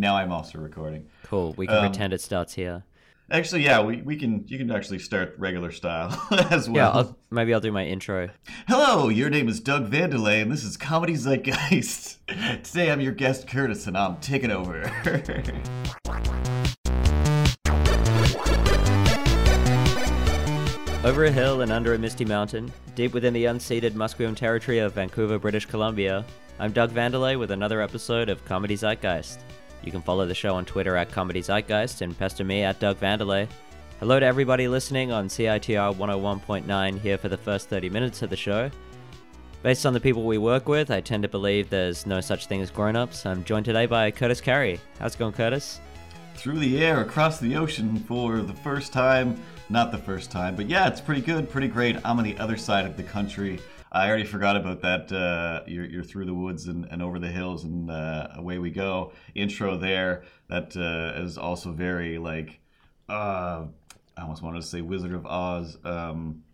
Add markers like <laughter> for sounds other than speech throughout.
now I'm also recording. Cool. We can Um, pretend it starts here. Actually, yeah, we, we can you can actually start regular style <laughs> as well. Yeah, I'll, maybe I'll do my intro. Hello, your name is Doug Vandelay, and this is Comedy Zeitgeist. <laughs> Today I'm your guest Curtis, and I'm taking over. <laughs> Over a hill and under a misty mountain, deep within the unceded Musqueam territory of Vancouver, British Columbia, I'm Doug Vandelay with another episode of Comedy Zeitgeist. You can follow the show on Twitter at Comedy Zeitgeist and pester me at Doug Vandelay. Hello to everybody listening on CITR 101.9 here for the first 30 minutes of the show. Based on the people we work with, I tend to believe there's no such thing as grown ups. I'm joined today by Curtis Carey. How's it going, Curtis? Through the air, across the ocean for the first time. Not the first time, but yeah, it's pretty good, pretty great. I'm on the other side of the country. I already forgot about that. Uh, you're, you're through the woods and, and over the hills, and uh, away we go. Intro there. That uh, is also very like. Uh, I almost wanted to say Wizard of Oz. Um,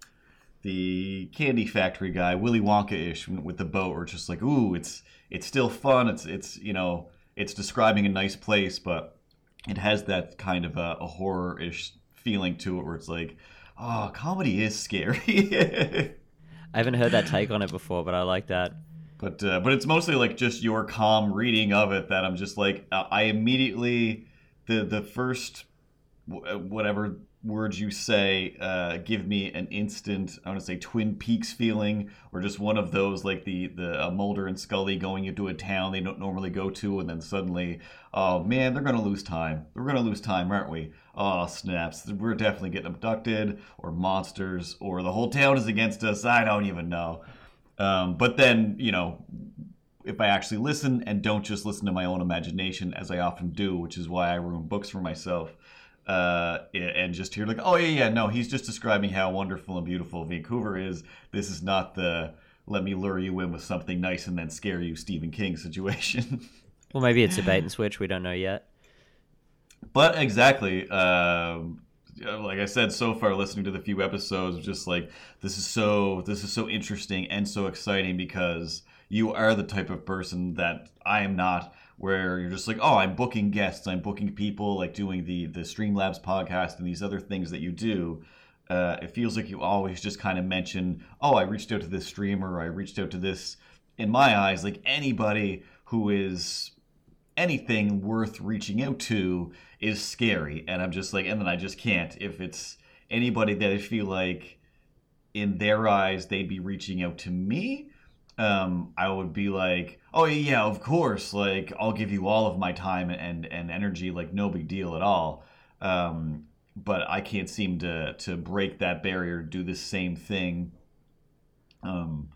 the candy factory guy, Willy Wonka-ish, with the boat. or just like, ooh, it's it's still fun. It's it's you know, it's describing a nice place, but it has that kind of a, a horror-ish feeling to it, where it's like, oh, comedy is scary. <laughs> I haven't heard that take on it before, but I like that. But uh, but it's mostly like just your calm reading of it that I'm just like uh, I immediately the the first whatever words you say uh, give me an instant I want to say Twin Peaks feeling or just one of those like the the uh, Mulder and Scully going into a town they don't normally go to and then suddenly oh man they're gonna lose time. We're gonna lose time aren't we? Oh snaps. We're definitely getting abducted or monsters or the whole town is against us. I don't even know. Um, but then, you know, if I actually listen and don't just listen to my own imagination, as I often do, which is why I ruin books for myself, uh, and just hear like, oh yeah, yeah, no, he's just describing how wonderful and beautiful Vancouver is. This is not the let me lure you in with something nice and then scare you Stephen King situation. <laughs> Well, maybe it's a bait and switch. We don't know yet. But exactly, um, like I said, so far listening to the few episodes, just like this is so this is so interesting and so exciting because you are the type of person that I am not. Where you're just like, oh, I'm booking guests, I'm booking people, like doing the the Streamlabs podcast and these other things that you do. Uh, it feels like you always just kind of mention, oh, I reached out to this streamer, I reached out to this. In my eyes, like anybody who is anything worth reaching out to is scary and i'm just like and then i just can't if it's anybody that i feel like in their eyes they'd be reaching out to me um, i would be like oh yeah of course like i'll give you all of my time and and energy like no big deal at all um, but i can't seem to to break that barrier do the same thing um,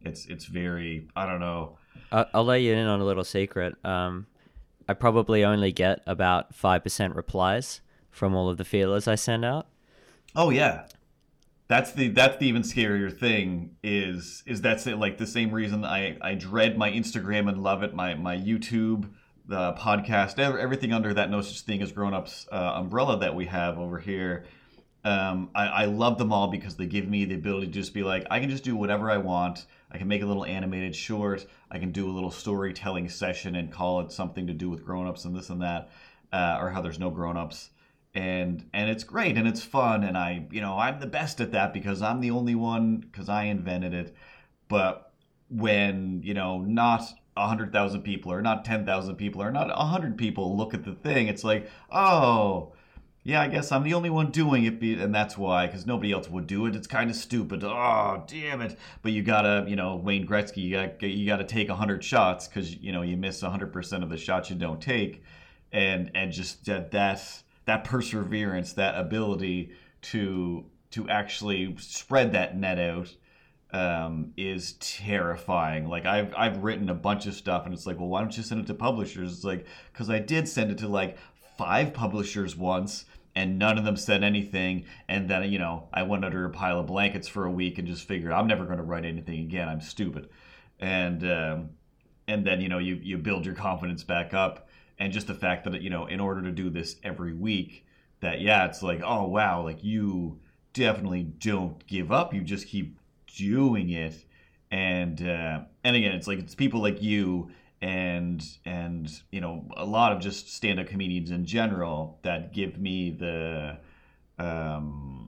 it's it's very i don't know I'll, I'll let you in on a little secret. Um, I probably only get about five percent replies from all of the feelers I send out. Oh yeah, that's the that's the even scarier thing is is that's it, like the same reason I I dread my Instagram and love it my my YouTube the podcast everything under that no such thing as grown ups uh, umbrella that we have over here. Um, I, I love them all because they give me the ability to just be like I can just do whatever I want. I can make a little animated short. I can do a little storytelling session and call it something to do with grown ups and this and that, uh, or how there's no grown ups and and it's great and it's fun and I you know I'm the best at that because I'm the only one because I invented it. But when you know not hundred thousand people or not ten thousand people or not hundred people look at the thing, it's like oh yeah, I guess I'm the only one doing it, and that's why, because nobody else would do it. It's kind of stupid. Oh, damn it! But you gotta, you know, Wayne Gretzky, you got you gotta take hundred shots because you know you miss hundred percent of the shots you don't take, and and just that that that perseverance, that ability to to actually spread that net out um, is terrifying. Like I've I've written a bunch of stuff, and it's like, well, why don't you send it to publishers? It's like because I did send it to like five publishers once and none of them said anything and then you know i went under a pile of blankets for a week and just figured i'm never going to write anything again i'm stupid and um, and then you know you you build your confidence back up and just the fact that you know in order to do this every week that yeah it's like oh wow like you definitely don't give up you just keep doing it and uh, and again it's like it's people like you and and you know a lot of just stand-up comedians in general that give me the um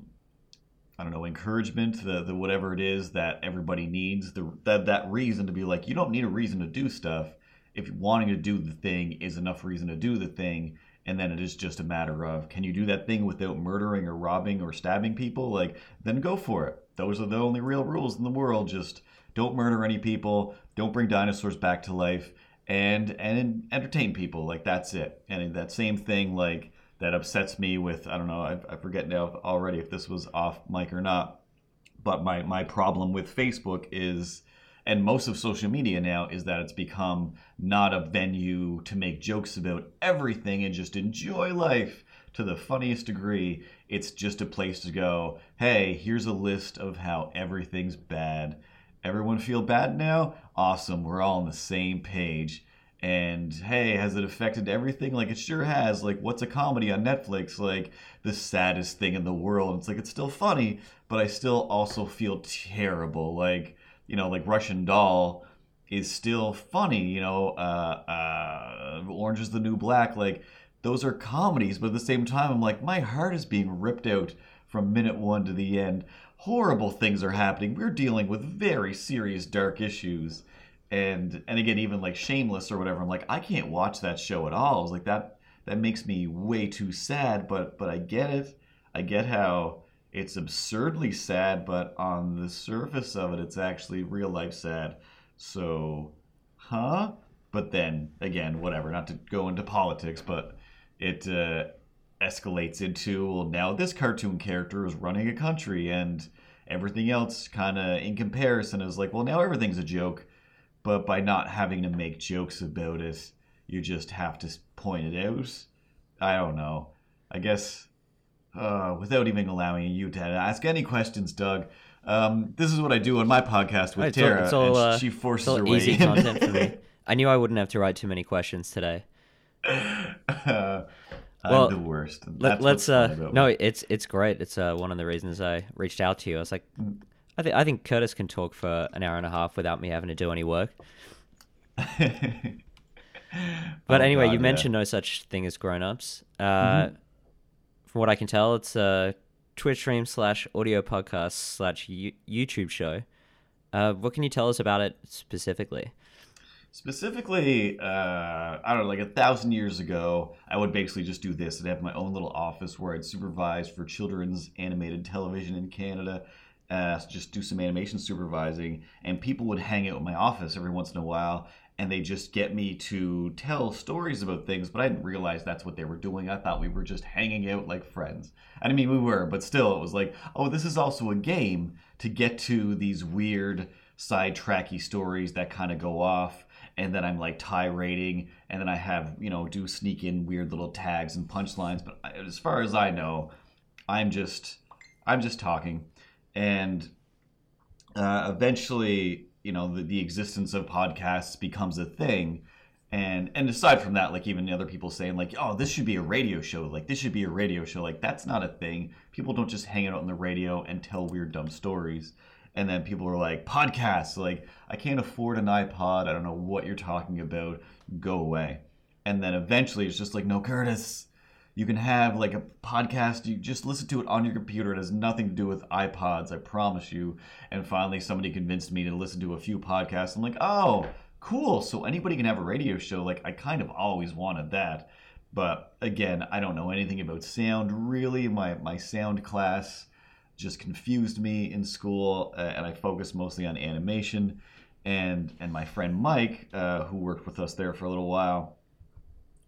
I don't know, encouragement, the the whatever it is that everybody needs, the that that reason to be like, you don't need a reason to do stuff. If wanting to do the thing is enough reason to do the thing, and then it is just a matter of can you do that thing without murdering or robbing or stabbing people? Like, then go for it. Those are the only real rules in the world. Just don't murder any people, don't bring dinosaurs back to life, and and entertain people. Like that's it. And that same thing, like that upsets me with I don't know I, I forget now already if this was off mic or not, but my my problem with Facebook is and most of social media now is that it's become not a venue to make jokes about everything and just enjoy life to the funniest degree. It's just a place to go, hey, here's a list of how everything's bad. Everyone feel bad now? Awesome, we're all on the same page and hey has it affected everything like it sure has like what's a comedy on netflix like the saddest thing in the world it's like it's still funny but i still also feel terrible like you know like russian doll is still funny you know uh, uh, orange is the new black like those are comedies but at the same time i'm like my heart is being ripped out from minute one to the end. Horrible things are happening. We're dealing with very serious dark issues. And and again even like shameless or whatever i'm like i can't watch that show at all. I was like that that makes me way too sad but but i get it. I get how it's absurdly sad but on the surface of it it's actually real life sad so huh but then again whatever not to go into politics but it uh, escalates into well now this cartoon character is running a country and everything else kind of in comparison is like well now everything's a joke but by not having to make jokes about it, you just have to point it out. I don't know. I guess uh, without even allowing you to ask any questions, Doug. Um, this is what I do on my podcast with It's all- Tara, it's all, and uh, she forces all her way easy in. content for me. <laughs> I knew I wouldn't have to write too many questions today. Uh, I'm Well, the worst. Let, let's. uh no, it's it's great. It's uh one of the reasons I reached out to you. I was like, I think I think Curtis can talk for an hour and a half without me having to do any work. <laughs> But Oh, anyway, God, you yeah. mentioned no such thing as grown-ups. Uh, From what I can tell, it's a Twitch stream slash audio podcast slash YouTube show. Uh, what can you tell us about it specifically? Specifically, uh, I don't know, like a thousand years ago, I would basically just do this. I'd have my own little office where I'd supervise for children's animated television in Canada, uh, just do some animation supervising, and people would hang out in my office every once in a while, and they just get me to tell stories about things, but I didn't realize that's what they were doing. I thought we were just hanging out like friends. I mean, we were, but still, it was like, oh, this is also a game to get to these weird sidetracky stories that kind of go off and then I'm like tirading, and then I have you know do sneak in weird little tags and punchlines. But as far as I know, I'm just I'm just talking, and uh, eventually you know the, the existence of podcasts becomes a thing. And and aside from that, like even other people saying like, oh, this should be a radio show. Like this should be a radio show. Like that's not a thing. People don't just hang out on the radio and tell weird dumb stories and then people are like podcasts like i can't afford an ipod i don't know what you're talking about go away and then eventually it's just like no curtis you can have like a podcast. You just listen to it on your computer. It has nothing to do with ipods i promise you. And finally somebody convinced me to listen to a few podcasts. I'm like oh cool. So anybody can have a radio show. Like i kind of always wanted that. But again i don't know anything about sound really. My my sound class just confused me in school, uh, and I focused mostly on animation. And and my friend Mike, uh, who worked with us there for a little while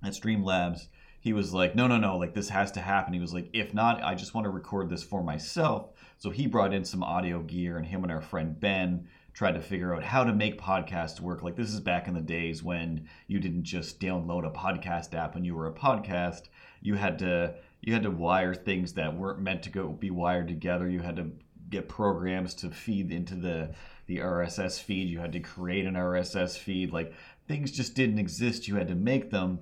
at Streamlabs, he was like, no, no, no, like this has to happen. He was like, if not, I just want to record this for myself. So he brought in some audio gear, and him and our friend Ben tried to figure out how to make podcasts work. Like this is back in the days when you didn't just download a podcast app and you were a podcast. You had to you had to wire things that weren't meant to go be wired together. You had to get programs to feed into the the RSS feed. You had to create an RSS feed. Like things just didn't exist. You had to make them.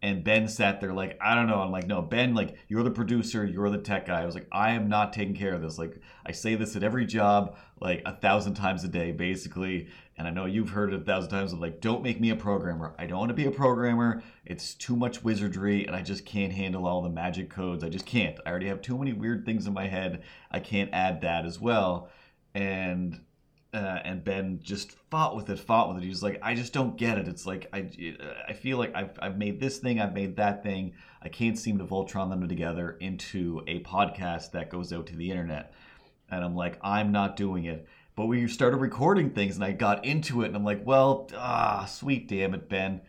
And Ben sat there like, I don't know. I'm like, no, Ben, like, you're the producer, you're the tech guy. I was like, I am not taking care of this. Like, I say this at every job, like a thousand times a day, basically. and I know you've heard it a thousand times of like, don't make me a programmer. I don't want to be a programmer. It's too much wizardry, and I just can't handle all the magic codes. I just can't. I already have too many weird things in my head. I can't add that as well. And uh, and Ben just fought with it, fought with it. He was like, I just don't get it. It's like I, I feel like I've, I've made this thing, I've made that thing. I can't seem to Voltron them together into a podcast that goes out to the internet. And I'm like, I'm not doing it. But we started recording things, and I got into it, and I'm like, well, ah, sweet damn it, Ben.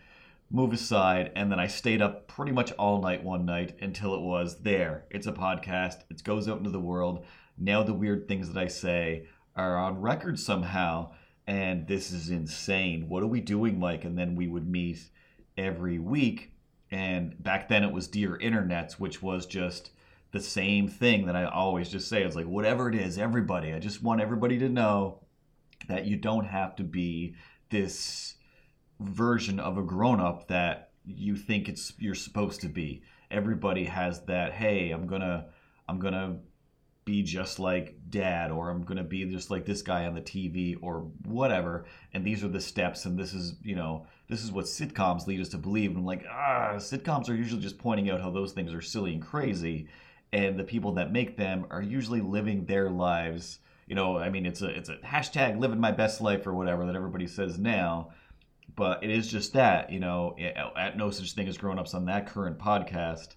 Move aside, and then I stayed up pretty much all night one night until it was there. It's a podcast. It goes out into the world. Now the weird things that I say are on record somehow. And this is insane. What are we doing, Mike? And then we would meet every week. And back then it was Dear Internets, which was just the same thing that I always just say. It's like, whatever it is, everybody, I just want everybody to know that you don't have to be this version of a grown up that you think it's you're supposed to be. Everybody has that, hey, I'm gonna I'm gonna be just like dad or i'm going to be just like this guy on the tv or whatever. And these are the steps and this is you know this is what sitcoms lead us to believe. And i'm like ah sitcoms are usually just pointing out how those things are silly and crazy. And the people that make them are usually living their lives you know i mean it's a it's a hashtag living my best life or whatever that everybody says now. But it is just that you know at no such thing as grown-ups on that current podcast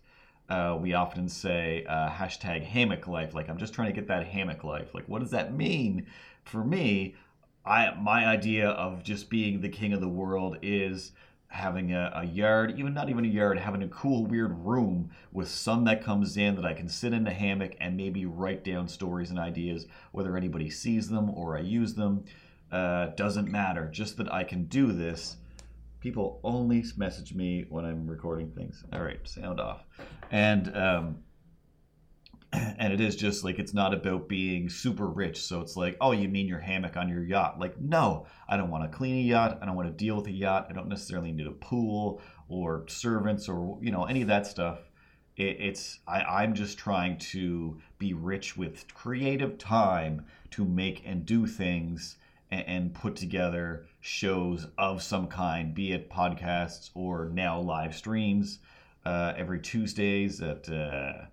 uh, we often say uh, hashtag hammock life. Like I'm just trying to get that hammock life. Like what does that mean? For me, I my idea of just being the king of the world is having a, a, yard, even not even a yard, having a cool, weird room with sun that comes in that I can sit in a hammock and maybe write down stories and ideas, whether anybody sees them or I use them. Uh, doesn't matter. Just that I can do this people only message me when I'm recording things. All right, sound off. And um, <clears throat> and it is just like it's not about being super rich. So it's like, oh, you mean your hammock on your yacht? Like, no, I don't want to clean a yacht. I don't want to deal with a yacht. I don't necessarily need a pool or servants or you know any of that stuff. It, it's I, I'm just trying to be rich with creative time to make and do things and, and put together shows of some kind, be it podcasts or now live streams uh, every Tuesdays at uh,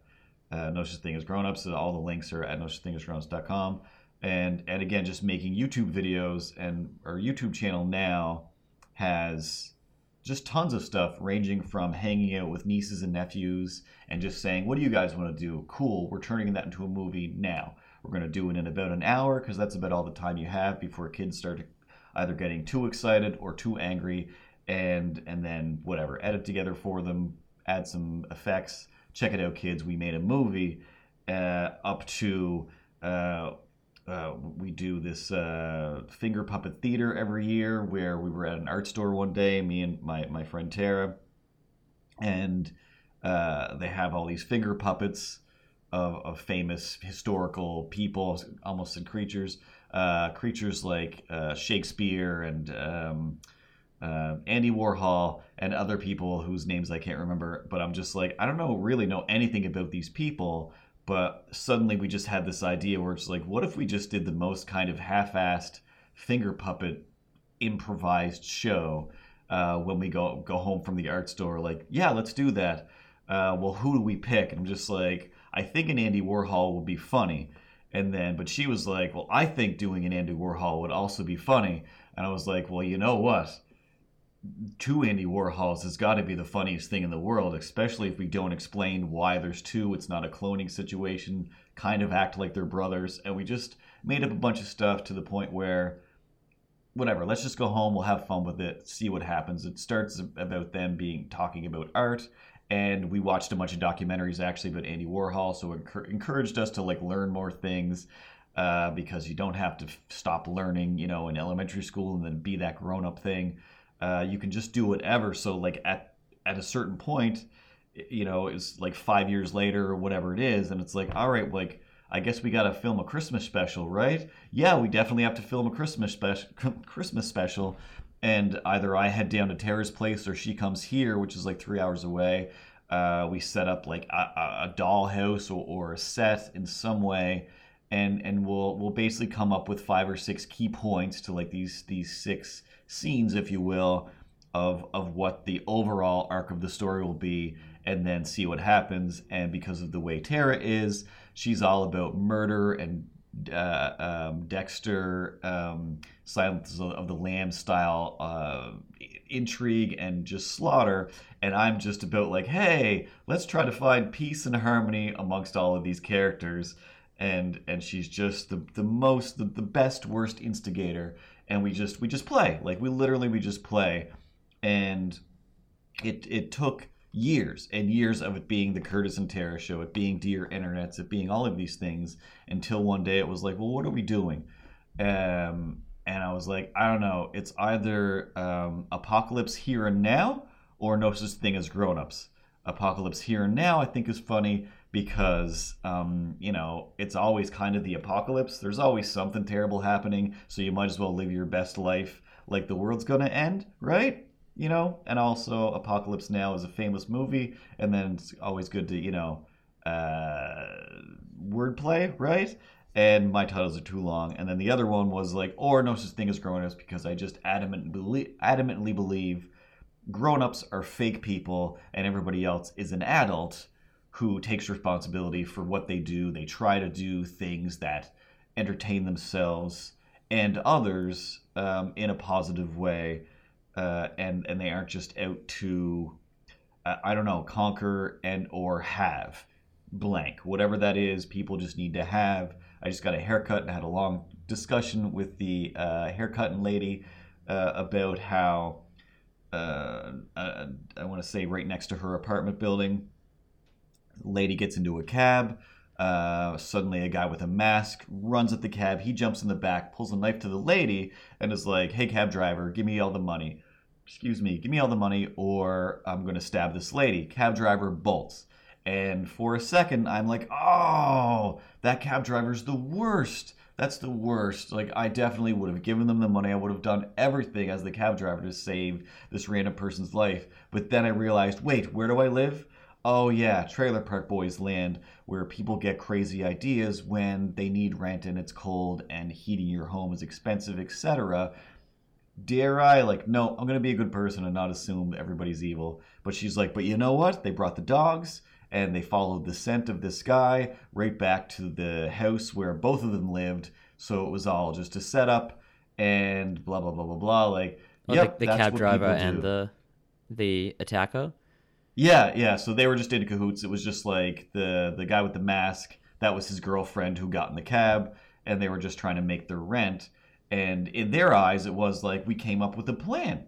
uh, No Such Thing as Grown Ups. All the links are at No Such Thing as Grownups.com. And, and again, just making YouTube videos, and our YouTube channel now has just tons of stuff ranging from hanging out with nieces and nephews and just saying, What do you guys want to do? Cool, we're turning that into a movie now. We're going to do it in about an hour because that's about all the time you have before kids start either getting too excited or too angry, and and then whatever, edit together for them, add some effects. Check it out, kids. We made a movie uh, up to. Uh, uh, we do this uh, finger puppet theater every year where we were at an art store one day, me and my, my friend Tara, and uh, they have all these finger puppets of, of famous historical people, almost in creatures, uh, creatures like uh, Shakespeare and um, uh, Andy Warhol and other people whose names I can't remember. But I'm just like, I don't know, really know anything about these people. But suddenly we just had this idea where it's like, what if we just did the most kind of half-assed finger puppet improvised show uh, when we go go home from the art store? Like, yeah, let's do that. Uh, well, who do we pick? And I'm just like, I think an Andy Warhol would be funny. And then, but she was like, well, I think doing an Andy Warhol would also be funny. And I was like, well, you know what? Two Andy Warhols has got to be the funniest thing in the world, especially if we don't explain why there's two. It's not a cloning situation, kind of act like they're brothers. And we just made up a bunch of stuff to the point where, whatever, let's just go home, we'll have fun with it, see what happens. It starts about them being talking about art and we watched a bunch of documentaries actually about Andy Warhol, so encouraged us to like learn more things uh, because you don't have to stop learning, you know, in elementary school and then be that grown up thing. Uh, you can just do whatever. So like at at a certain point, you know, it's like five years later or whatever it is, and it's like, all right, like. I guess we got to film a Christmas special, right? Yeah, we definitely have to film a Christmas special. <laughs> Christmas special, and either I head down to Tara's place or she comes here, which is like three hours away. Uh, we set up like a, a dollhouse or, or, a set in some way, and and we'll we'll basically come up with five or six key points to like these these six scenes, if you will, of of what the overall arc of the story will be, and then see what happens. And because of the way Tara is, she's all about murder and uh, um, Dexter, um, Silence of the Lamb style uh, intrigue and just slaughter. And I'm just about like, hey, let's try to find peace and harmony amongst all of these characters. And and she's just the the most the, the best worst instigator. And we just we just play like we literally we just play, and it it took years and years of it being the Curtis and Tara show, it being Dear Internets, it being all of these things until one day it was like, well, what are we doing? Um, and I was like, I don't know. It's either um, Apocalypse Here and Now or No Such Thing as Grown Ups. Apocalypse Here and Now, I think, is funny because, um, you know, it's always kind of the apocalypse. There's always something terrible happening, so you might as well live your best life like the world's going to end, right? You know, and also Apocalypse Now is a famous movie, and then it's always good to, you know, uh, wordplay, right? And my titles are too long. And then the other one was like, or no such thing as grown ups, because I just adamantly believe grown ups are fake people and everybody else is an adult who takes responsibility for what they do. They try to do things that entertain themselves and others um, in a positive way uh, and and they aren't just out to uh, I don't know conquer and or have blank whatever that is. People just need to have. I just got a haircut and had a long discussion with the uh, haircutting lady uh, about how uh, uh, I want to say right next to her apartment building. Lady gets into a cab. Uh, suddenly, a guy with a mask runs at the cab. He jumps in the back, pulls a knife to the lady, and is like, "Hey, cab driver, give me all the money." Excuse me, give me all the money or I'm going to stab this lady. Cab driver bolts. And for a second, I'm like, oh, that cab driver's the worst. That's the worst. Like, I definitely would have given them the money. I would have done everything as the cab driver to save this random person's life. But then I realized, wait, where do I live? Oh, yeah, Trailer Park Boys land, where people get crazy ideas when they need rent and it's cold and heating your home is expensive, etc dare I? Like, no, I'm gonna be a good person and not assume everybody's evil. But she's like, but you know what? They brought the dogs and they followed the scent of this guy right back to the house where both of them lived. So it was all just a setup and blah blah blah blah blah. Like, oh, well, yep, the, the cab driver and the the attacker. Yeah, yeah. So they were just in cahoots. It was just like the the guy with the mask. That was his girlfriend who got in the cab, and they were just trying to make their rent. And in their eyes, it was like we came up with a plan.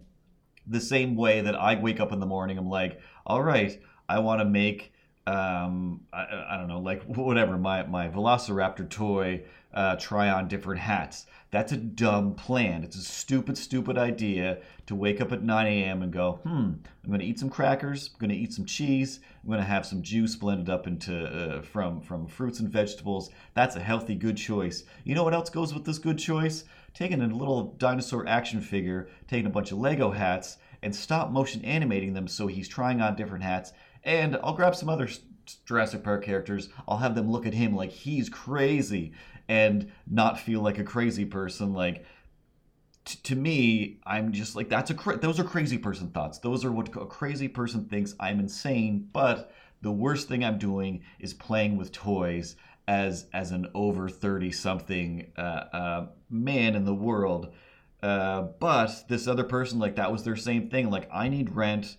The same way that I wake up in the morning, I'm like, all right, I want to make, um, I, I, don't know, like <laughs> whatever, my, my Velociraptor toy uh, try on different hats. That's a dumb plan. It's a stupid, stupid idea to wake up at 9 a.m. and go, hmm, I'm going to eat some crackers, I'm going to eat some cheese, I'm going to have some juice blended up into uh, from from fruits and vegetables. That's a healthy, good choice. You know what else goes with this good choice? Taking a little dinosaur action figure, taking a bunch of Lego hats, and stop motion animating them so he's trying on different hats. And I'll grab some other Jurassic Park characters. I'll have them look at him like he's crazy and not feel like a crazy person like t- to me i'm just like that's a cra- those are crazy person thoughts those are what a crazy person thinks i'm insane but the worst thing i'm doing is playing with toys as as an over 30 something uh, uh, man in the world. Uh, but this other person like that was their same thing. Like i need rent.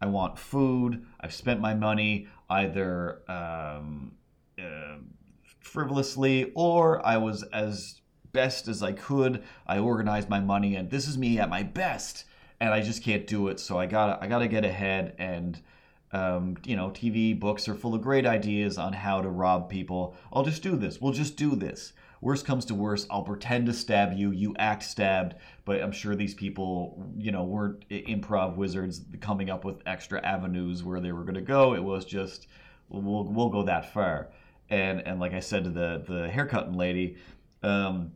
I want food. I've spent my money either um, uh, frivolously or I was as best as I could. I organized my money and this is me at my best. And I just can't do it. So I gotta I got to get ahead and um, you know, TV books are full of great ideas on how to rob people. I'll just do this. We'll just do this. Worst comes to worst, I'll pretend to stab you. You act stabbed, but I'm sure these people, you know, weren't improv wizards coming up with extra avenues where they were going to go. It was just, we'll, we'll go that far and and like I said to the the haircutting lady, um,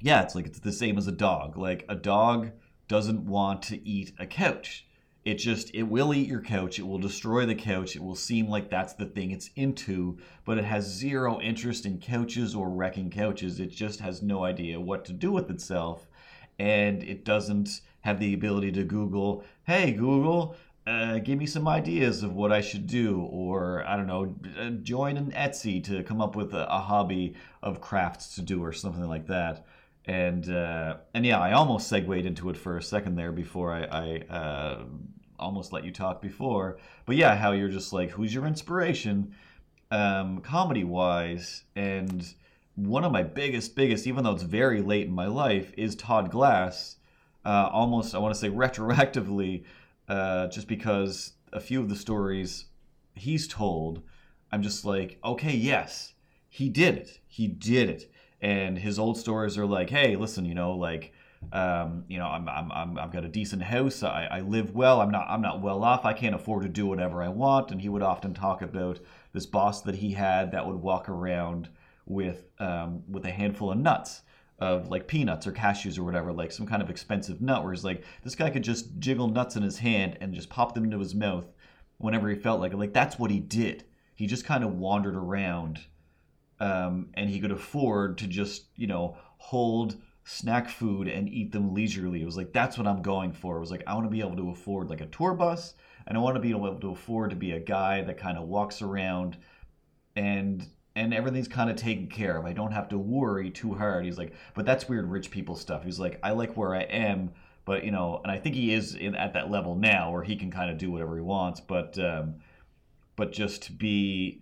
yeah, it's like it's the same as a dog. Like a dog doesn't want to eat a couch. It just it will eat your couch it will destroy the couch it will seem like that's the thing it's into but it has zero interest in couches or wrecking couches it just has no idea what to do with itself and it doesn't have the ability to google hey google uh, give me some ideas of what I should do, or I don't know, uh, join an Etsy to come up with a, a hobby of crafts to do, or something like that. And uh, and yeah, I almost segued into it for a second there before I, I uh, almost let you talk before. But yeah, how you're just like, who's your inspiration, um, comedy wise? And one of my biggest, biggest, even though it's very late in my life, is Todd Glass. Uh, almost, I want to say retroactively, uh, just because a few of the stories he's told, I'm just like, okay, yes, he did it. He did it and his old stories are like, hey, listen, you know, like, um, you know, I'm, I'm, I'm, I've got a decent house. I, I live well. I'm not, I'm not well off. I can't afford to do whatever I want. And he would often talk about this boss that he had that would walk around with, um, with a handful of nuts of like peanuts or cashews or whatever, like some kind of expensive nut. Where he's like, this guy could just jiggle nuts in his hand and just pop them into his mouth whenever he felt like it. Like that's what he did. He just kind of wandered around um, and he could afford to just you know hold snack food and eat them leisurely. It was like that's what I'm going for. It was like I want to be able to afford like a tour bus, and I want to be able to afford to be a guy that kind of walks around and and everything's kind of taken care of. I don't have to worry too hard. He's like, but that's weird rich people stuff. He's like, I like where I am, but you know, and I think he is in, at that level now where he can kind of do whatever he wants. But um, but just to be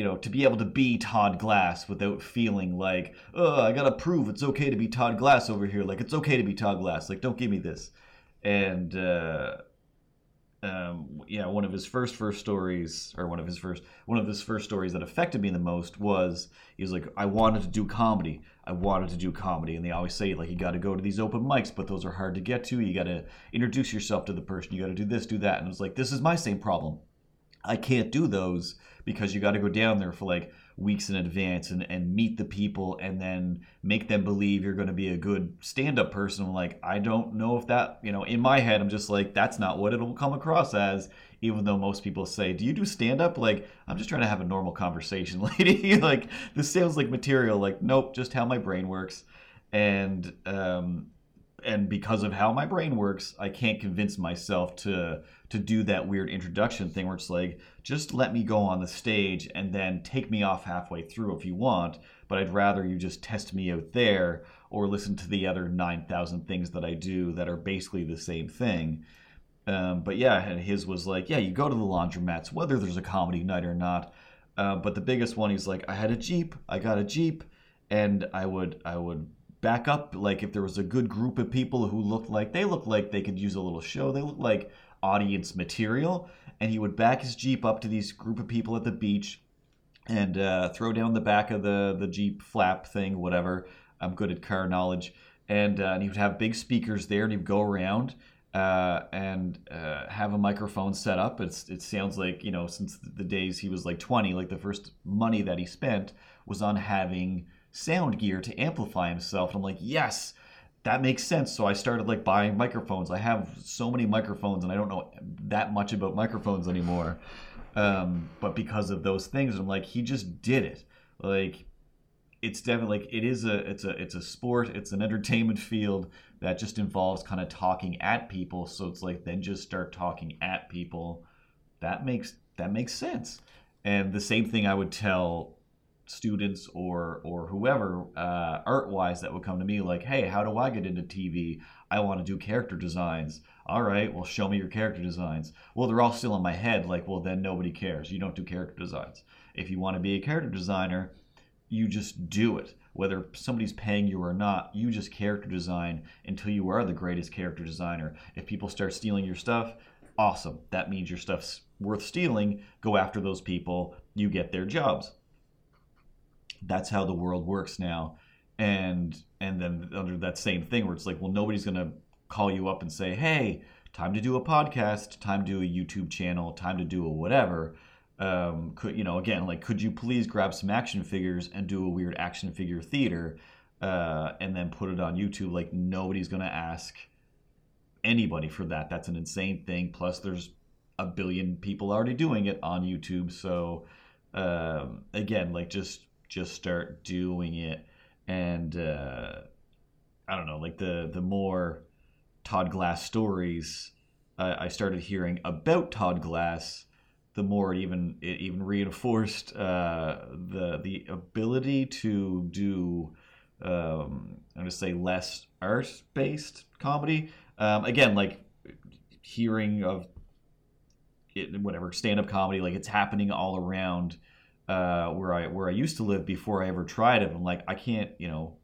you know, to be able to be Todd Glass without feeling like, oh, I gotta prove it's okay to be Todd Glass over here. Like it's okay to be Todd Glass. Like don't give me this. And uh, um, yeah, one of his first first stories, or one of his first one of his first stories that affected me the most was he was like, I wanted to do comedy. I wanted to do comedy, and they always say like you got to go to these open mics, but those are hard to get to. You got to introduce yourself to the person. You got to do this, do that, and it was like this is my same problem. I can't do those because you got to go down there for like weeks in advance and, and meet the people and then make them believe you're going to be a good stand-up person. Like i don't know if that you know in my head i'm just like that's not what it'll come across as even though most people say do you do stand-up? Like i'm just trying to have a normal conversation <laughs> lady. Like this sounds like material. Like nope just how my brain works. And um and because of how my brain works i can't convince myself to to do that weird introduction thing where it's like, just let me go on the stage and then take me off halfway through if you want, but I'd rather you just test me out there or listen to the other 9,000 things that I do that are basically the same thing. Um, but yeah, and his was like, yeah, you go to the laundromats, whether there's a comedy night or not. Uh, but the biggest one, he's like, I had a Jeep, I got a Jeep, and I would, I would back up like if there was a good group of people who looked like they looked like they could use a little show they looked like audience material. And he would back his Jeep up to these group of people at the beach and uh, throw down the back of the, the Jeep flap thing, whatever. I'm good at car knowledge. And, uh, and he would have big speakers there and he'd go around uh, and uh, have a microphone set up. It's, it sounds like, you know, since the days he was like 20, like the first money that he spent was on having sound gear to amplify himself. And I'm like, yes, that makes sense. So I started like buying microphones. I have so many microphones, and I don't know that much about microphones anymore. Um, but because of those things, I'm like, he just did it. Like, it's definitely like it is a it's a it's a sport. It's an entertainment field that just involves kind of talking at people. So it's like then just start talking at people. That makes that makes sense. And the same thing I would tell students or or whoever uh, art wise that would come to me like hey how do i get into tv i want to do character designs. All right well show me your character designs. Well they're all still in my head like well then nobody cares. You don't do character designs. If you want to be a character designer you just do it. Whether somebody's paying you or not you just character design until you are the greatest character designer. If people start stealing your stuff awesome. That means your stuff's worth stealing. Go after those people. You get their jobs that's how the world works now and and then under that same thing where it's like well nobody's going to call you up and say hey time to do a podcast time to do a youtube channel time to do a whatever um, could you know again like could you please grab some action figures and do a weird action figure theater uh, and then put it on youtube like nobody's going to ask anybody for that. That's an insane thing. Plus, there's a billion people already doing it on YouTube. So um, again, like just just start doing it, and uh, I don't know, like the the more Todd Glass stories uh, I started hearing about Todd Glass, the more it even it even reinforced uh, the the ability to do um, I'm gonna say less art based comedy. Um, again, like hearing of it, whatever stand up comedy, like it's happening all around uh, where I where I used to live before I ever tried it. I'm like, I can't, you know,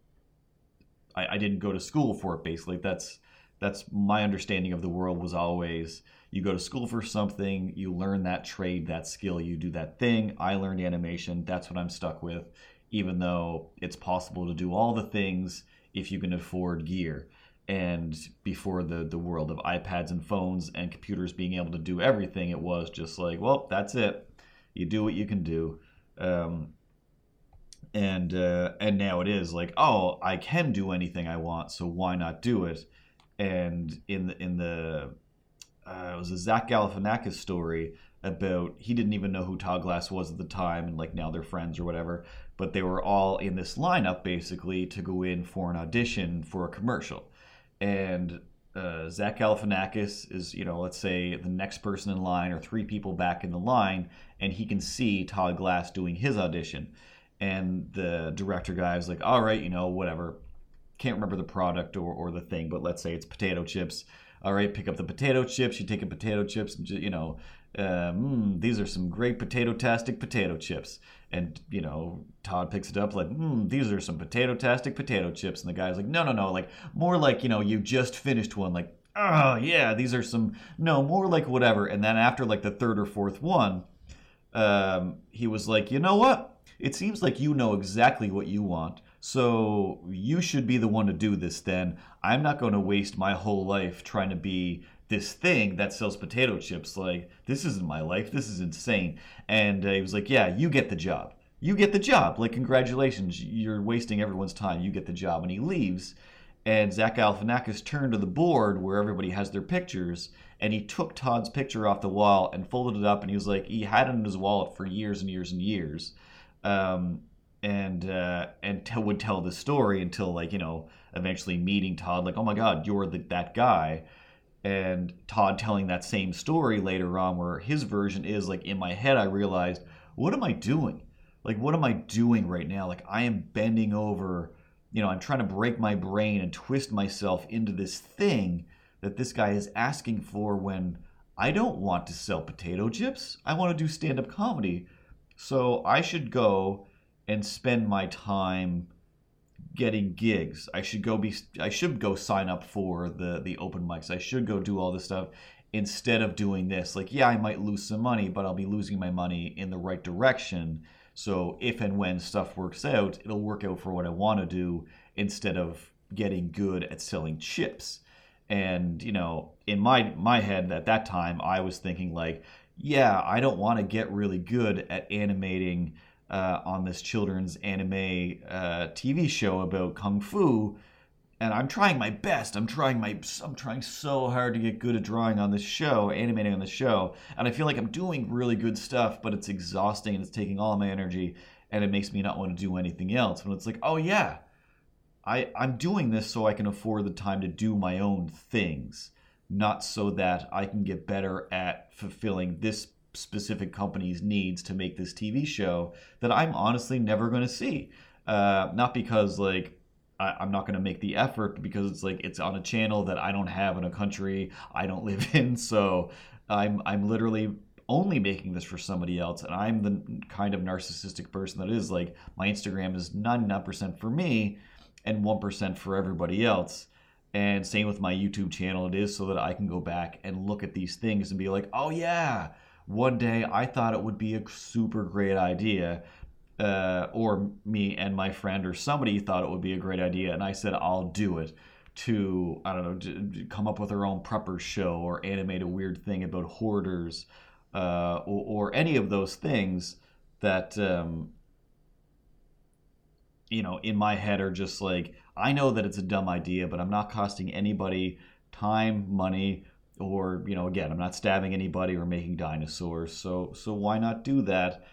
I, I didn't go to school for it. Basically, that's that's my understanding of the world was always you go to school for something, you learn that trade, that skill, you do that thing. I learned animation. That's what I'm stuck with, even though it's possible to do all the things if you can afford gear. And before the, the world of iPads and phones and computers being able to do everything, it was just like, well, that's it. You do what you can do. Um, and uh, and now it is like, oh, I can do anything I want, so why not do it? And in the in the uh, it was a Zach Galifianakis story about he didn't even know who Todd Glass was at the time, and like now they're friends or whatever. But they were all in this lineup basically to go in for an audition for a commercial, and uh, Zach Galifianakis is you know let's say the next person in line or three people back in the line, and he can see Todd Glass doing his audition, and the director guy is like, all right, you know whatever, can't remember the product or or the thing, but let's say it's potato chips. All right, pick up the potato chips. You take a potato chips, and you know, uh, mm, these are some great potato-tastic potato chips. And you know, Todd picks it up like, mm, these are some potato-tastic potato chips. And the guy's like, no, no, no, like more like you know, you just finished one, like, oh yeah, these are some no, more like whatever. And then after like the third or fourth one, um, he was like, you know what? It seems like you know exactly what you want. So you should be the one to do this then. I'm not going to waste my whole life trying to be this thing that sells potato chips. Like, this isn't my life. This is insane. And uh, he was like, Yeah, you get the job. You get the job. Like, congratulations. You're wasting everyone's time. You get the job. And he leaves. And Zach Galifianakis turned to the board where everybody has their pictures, and he took Todd's picture off the wall and folded it up. And he was like, he had it in his wallet for years and years and years. Um, and uh, and t- would tell the story until like you know eventually meeting Todd like oh my god you're the, that guy and Todd telling that same story later on where his version is like in my head I realized what am I doing? Like what am I doing right now? Like I am bending over you know I'm trying to break my brain and twist myself into this thing that this guy is asking for when I don't want to sell potato chips. I want to do stand up comedy. So I should go and spend my time getting gigs. I should go be I should go sign up for the the open mics. I should go do all this stuff instead of doing this. Like yeah, I might lose some money, but I'll be losing my money in the right direction. So if and when stuff works out, it'll work out for what I want to do instead of getting good at selling chips. And you know, in my my head at that time, I was thinking like, yeah, I don't want to get really good at animating uh, on this children's anime uh, TV show about kung fu, and I'm trying my best. I'm trying my I'm trying so hard to get good at drawing on this show, animating on this show, and I feel like I'm doing really good stuff, but it's exhausting and it's taking all my energy, and it makes me not want to do anything else. When it's like, oh yeah, I I'm doing this so I can afford the time to do my own things, not so that I can get better at fulfilling this specific company's needs to make this TV show that I'm honestly never going to see. Uh, not because like I, am not going to make the effort, because it's like it's on a channel that I don't have in a country I don't live <laughs> in. So I'm I'm literally only making this for somebody else, and I'm the kind of narcissistic person that is like my Instagram is 99% for me and 1% for everybody else. And same with my YouTube channel, it is so that I can go back and look at these things and be like, oh yeah, one day I thought it would be a super great idea, uh, or me and my friend or somebody thought it would be a great idea, and I said I'll do it to I don't know come up with our own prepper show or animate a weird thing about hoarders uh, or, or, any of those things that um, you know in my head are just like I know that it's a dumb idea, but I'm not costing anybody time, money, or you know, again, I'm not stabbing anybody or making dinosaurs, so so why not do that?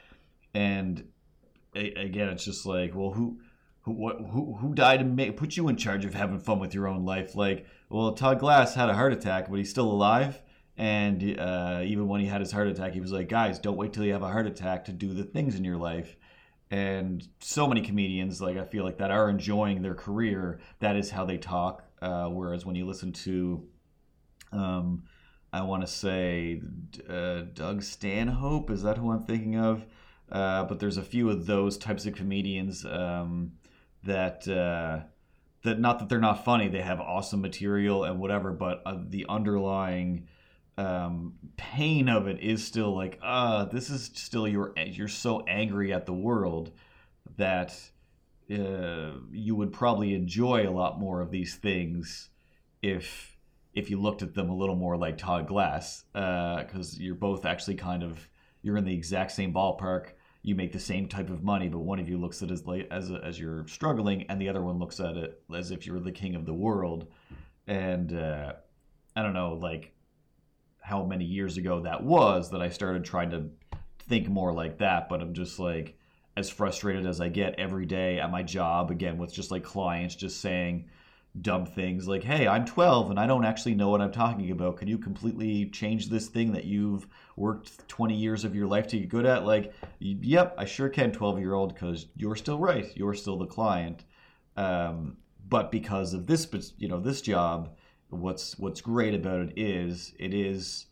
And again, it's just like, well, who who what who who died and make, put you in charge of having fun with your own life? Like, well, Todd Glass had a heart attack, but he's still alive. And uh, even when he had his heart attack, he was like, guys, don't wait till you have a heart attack to do the things in your life. And so many comedians, like I feel like that, are enjoying their career. That is how they talk. Uh, whereas when you listen to, um, I want to say uh, Doug Stanhope, is that who I'm thinking of? Uh, but there's a few of those types of comedians um, that uh, that not that they're not funny, they have awesome material and whatever, but uh, the underlying um, pain of it is still like, ah, this is still you're you're so angry at the world that uh, you would probably enjoy a lot more of these things if if you looked at them a little more like Todd Glass, because uh, you're both actually kind of you're in the exact same ballpark. You make the same type of money, but one of you looks at it as as as you're struggling, and the other one looks at it as if you're the king of the world. And uh, I don't know, like how many years ago that was that I started trying to think more like that. But I'm just like as frustrated as I get every day at my job again with just like clients just saying dumb things like, "Hey, I'm 12 and I don't actually know what I'm talking about. Can you completely change this thing that you've worked 20 years of your life to get good at?" Like, "Yep, I sure can, 12 year old, because you're still right. You're still the client." Um, but because of this, you know, this job, what's what's great about it is it is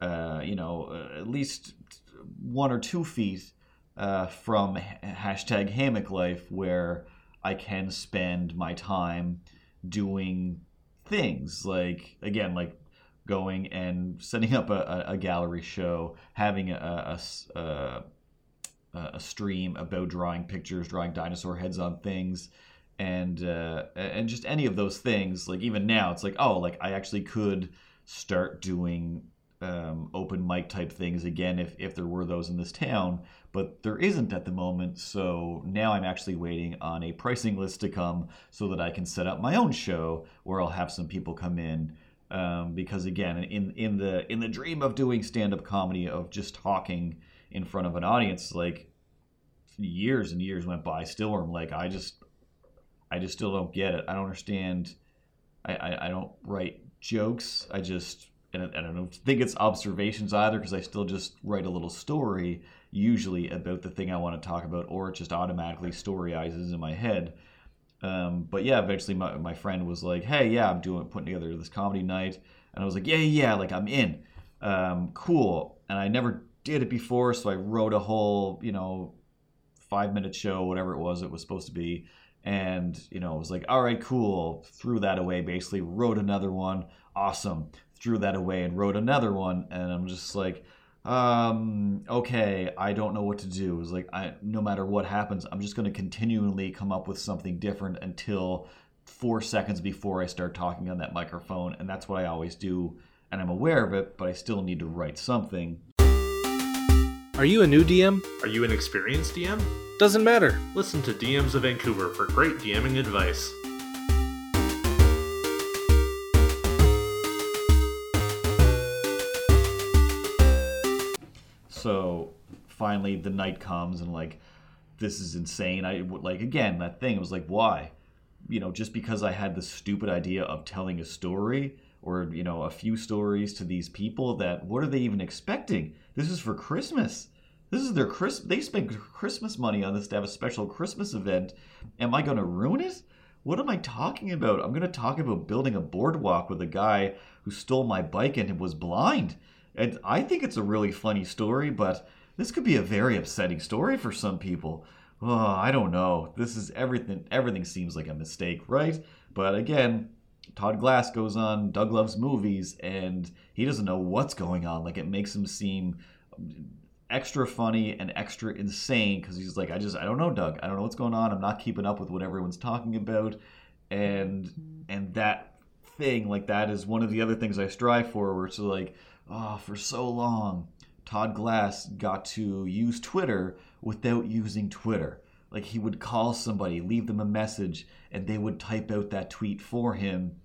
uh, you know uh, at least one or two feet uh, from hashtag hammock life where I can spend my time doing things. Like again like going and setting up a, a gallery show having a, a, a, a stream about drawing pictures drawing dinosaur heads on things and uh, and just any of those things. Like even now it's like oh like i actually could start doing um, open mic type things again if, if there were those in this town but there isn't at the moment so now i'm actually waiting on a pricing list to come so that i can set up my own show where i'll have some people come in um, because again in in the in the dream of doing stand-up comedy of just talking in front of an audience like years and years went by still i'm like i just I just still don't get it. I don't understand. I, I, I don't write jokes. I just and I, don't think it's observations either because I still just write a little story usually about the thing I want to talk about, or it just automatically storyizes in my head. Um, but yeah, eventually my, my friend was like, "Hey, yeah, I'm doing putting together this comedy night," and I was like, "Yeah, yeah, like I'm in, um, cool." And I never did it before, so I wrote a whole, you know, five minute show, whatever it was it was supposed to be, and you know it was like all right cool. Threw that away basically wrote another one. Awesome threw that away and wrote another one and i'm just like um okay i don't know what to do it was like i no matter what happens i'm just going to continually come up with something different until four seconds before i start talking on that microphone and that's what i always do and i'm aware of it but i still need to write something are you a new dm are you an experienced dm doesn't matter. Listen to DMs of Vancouver for great DMing advice. Finally, the night comes, and like, this is insane. I like again that thing. It was like, why? You know, just because I had the stupid idea of telling a story or you know a few stories to these people that what are they even expecting? This is for Christmas this is their Chris. They spent Christmas money on this to have a special Christmas event. Am I going to ruin it? What am I talking about? I'm going to talk about building a boardwalk with a guy who stole my bike and was blind. And I think it's a really funny story, but this could be a very upsetting story for some people. Oh, I don't know. This is everything. Everything seems like a mistake, right? But again, Todd Glass goes on Doug Loves Movies, and he doesn't know what's going on. Like it makes him seem extra funny and extra insane because he's like, I just I don't know, Doug. I don't know what's going on. I'm not keeping up with what everyone's talking about, and and that thing like that is one of the other things I strive for. Where it's like, oh, for so long, Todd Glass got to use Twitter without using Twitter. Like he would call somebody, leave them a message, and they would type out that tweet for him.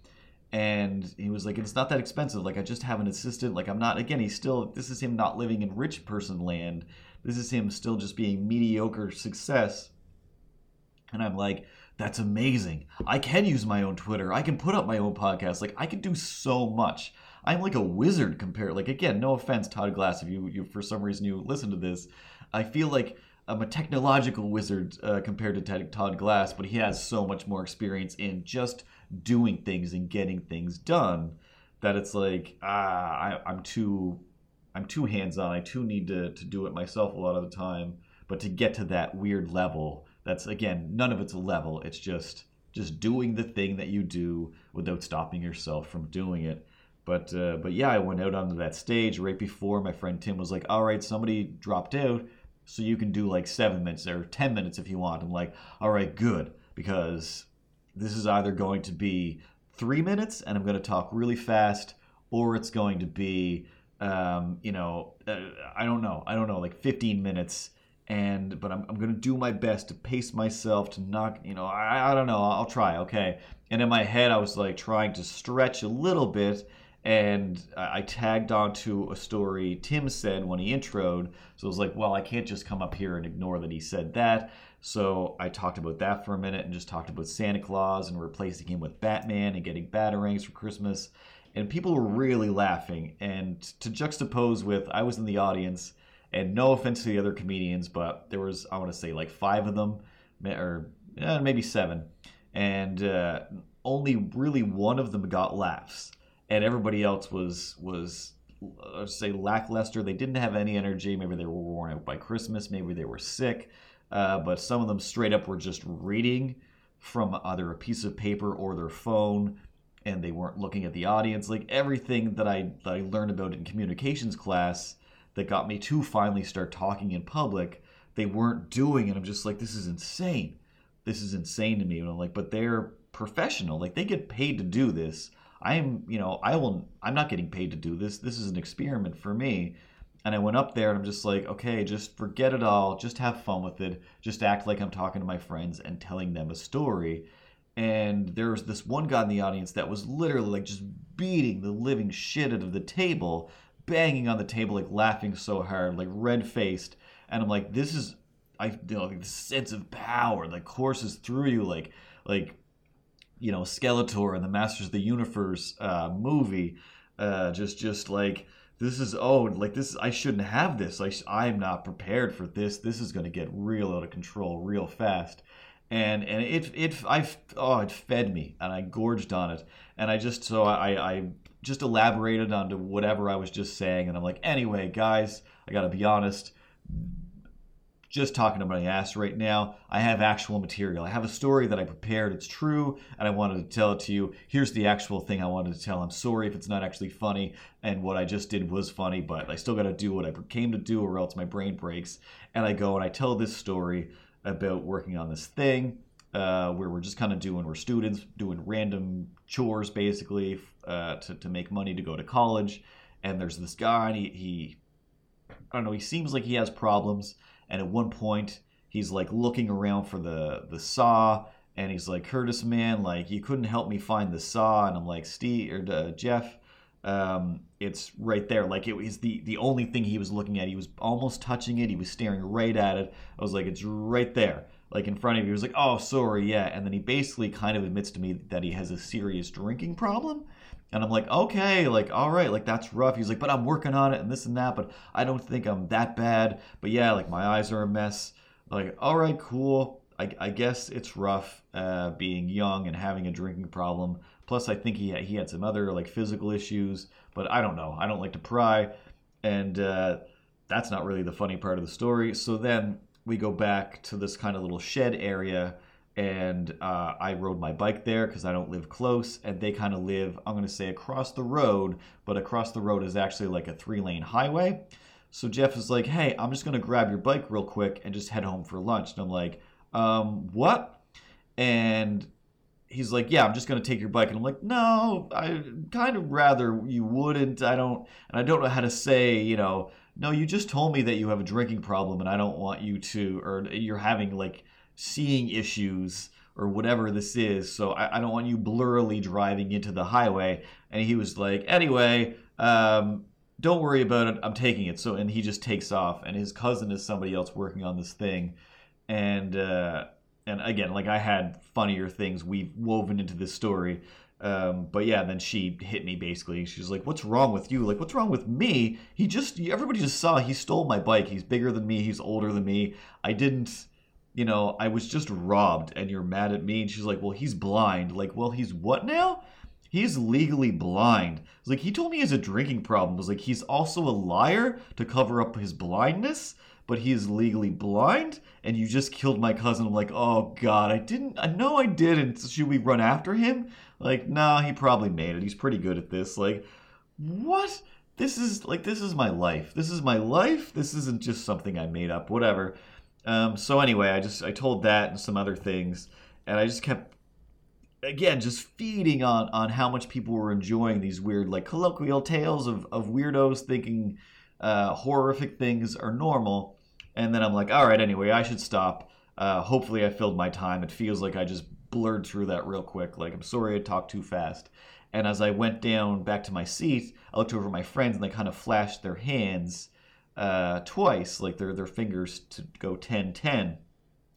and he was like, "It's not that expensive. Like I just have an assistant. Like I'm not. Again, he's still. This is him not living in rich person land. This is him still just being mediocre success." And I'm like, "That's amazing. I can use my own Twitter. I can put up my own podcast. Like I can do so much." I'm like a wizard compared. Like again, no offense, Todd Glass, if you, you for some reason you listen to this, I feel like I'm a technological wizard uh, compared to Todd Glass, but he has so much more experience in just doing things and getting things done that it's like ah, I, I'm too I'm too hands on. I too need to to do it myself a lot of the time. But to get to that weird level, that's again none of it's a level. It's just just doing the thing that you do without stopping yourself from doing it. But uh, but yeah, I went out onto that stage right before my friend Tim was like, "All right, somebody dropped out, so you can do like seven minutes or ten minutes if you want." I'm like, "All right, good," because this is either going to be three minutes and I'm going to talk really fast, or it's going to be, um, you know, uh, I don't know, I don't know, like 15 minutes. And but I'm, I'm gonna do my best to pace myself to not you know I, I don't know I'll try okay and in my head I was like trying to stretch a little bit and I tagged onto a story Tim said when he introed. So I was like, well, I can't just come up here and ignore that he said that. So I talked about that for a minute and just talked about Santa Claus and replacing him with Batman and getting batarangs for Christmas. And people were really laughing. And to juxtapose with, I was in the audience, and no offense to the other comedians, but there was, I want to say, like five of them, or eh, maybe seven. And uh, only really one of them got laughs and everybody else was was uh, say lackluster. They didn't have any energy. Maybe they were worn out by Christmas. Maybe they were sick. Uh, but some of them straight up were just reading from either a piece of paper or their phone, and they weren't looking at the audience. Like everything that I that I learned about in communications class that got me to finally start talking in public, they weren't doing. And I'm just like, this is insane. This is insane to me. And I'm like, but they're professional. Like they get paid to do this. I'm, you know, I will, I'm not getting paid to do this. This is an experiment for me. And I went up there and I'm just like, okay, just forget it all. Just have fun with it. Just act like I'm talking to my friends and telling them a story. And there was this one guy in the audience that was literally like just beating the living shit out of the table, banging on the table, like laughing so hard, like red faced. And I'm like, this is, I you know, like the sense of power that courses through you, like, like you know Skeletor and the Masters of the Universe uh, movie. Uh, just just like this is oh like this I shouldn't have this. I I'm not prepared for this. This is going to get real out of control real fast. And and it it I oh it fed me and I gorged on it and I just so I I just elaborated onto whatever I was just saying and I'm like anyway guys I got to be honest just talking to my ass right now. I have actual material. I have a story that I prepared. It's true, and I wanted to tell it to you. Here's the actual thing I wanted to tell. I'm sorry if it's not actually funny, and what I just did was funny, but I still got to do what I came to do, or else my brain breaks. And I go and I tell this story about working on this thing. Uh, where we're just kind of doing, we're students doing random chores basically uh, to, to make money to go to college. And there's this guy, and he, he, I don't know, he seems like he has problems and at one point he's like looking around for the the saw and he's like curtis man like you couldn't help me find the saw. And i'm like steve or uh, jeff um, it's right there. Like it was the the only thing he was looking at. He was almost touching it. He was staring right at it. I was like it's right there like in front of you he was like oh sorry yeah and then he basically kind of admits to me that he has a serious drinking problem and I'm like, okay, like, all right, like that's rough. He's like, but I'm working on it and this and that, but I don't think I'm that bad. But yeah, like my eyes are a mess. Like, all right, cool. I, I guess it's rough uh, being young and having a drinking problem. Plus, I think he he had some other like physical issues, but I don't know. I don't like to pry, and uh, that's not really the funny part of the story. So then we go back to this kind of little shed area and uh, I rode my bike there because I don't live close, and they kind of live, I'm going to say across the road, but across the road is actually like a three lane highway. So Jeff is like, hey, I'm just going to grab your bike real quick and just head home for lunch. And I'm like, um, what? And he's like, yeah, I'm just going to take your bike. And I'm like, no, I kind of rather you wouldn't. I don't, and I don't know how to say, you know, no, you just told me that you have a drinking problem and I don't want you to, or you're having like, seeing issues or whatever this is. So I, I don't want you blurrily driving into the highway. And he was like, anyway, um, don't worry about it. I'm taking it. So, and he just takes off. And his cousin is somebody else working on this thing. And, uh, and again, like I had funnier things we've woven into this story. Um, but yeah, and then she hit me basically. She's like, "What's wrong with you? Like, what's wrong with me? He just everybody just saw he stole my bike. He's bigger than me. He's older than me. I didn't, you know, I was just robbed, and you're mad at me." And she's like, "Well, he's blind. Like, well, he's what now? He's legally blind. Like he told me he has a drinking problem. Was like he's also a liar to cover up his blindness." But he is legally blind, and you just killed my cousin. I'm like, oh god, I didn't. I know I didn't. Should we run after him? Like, nah, he probably made it. He's pretty good at this. Like, what? This is like this is my life. This is my life. This isn't just something I made up. Whatever. Um, so anyway, I just I told that and some other things, and I just kept again just feeding on on how much people were enjoying these weird like colloquial tales of of weirdos thinking uh, horrific things are normal. And then I'm like, all right, anyway, I should stop. Uh, hopefully, I filled my time. It feels like I just blurred through that real quick. Like, I'm sorry I talked too fast. And as I went down back to my seat, I looked over my friends and they kind of flashed their hands uh, twice, like their, their fingers to go 10 10.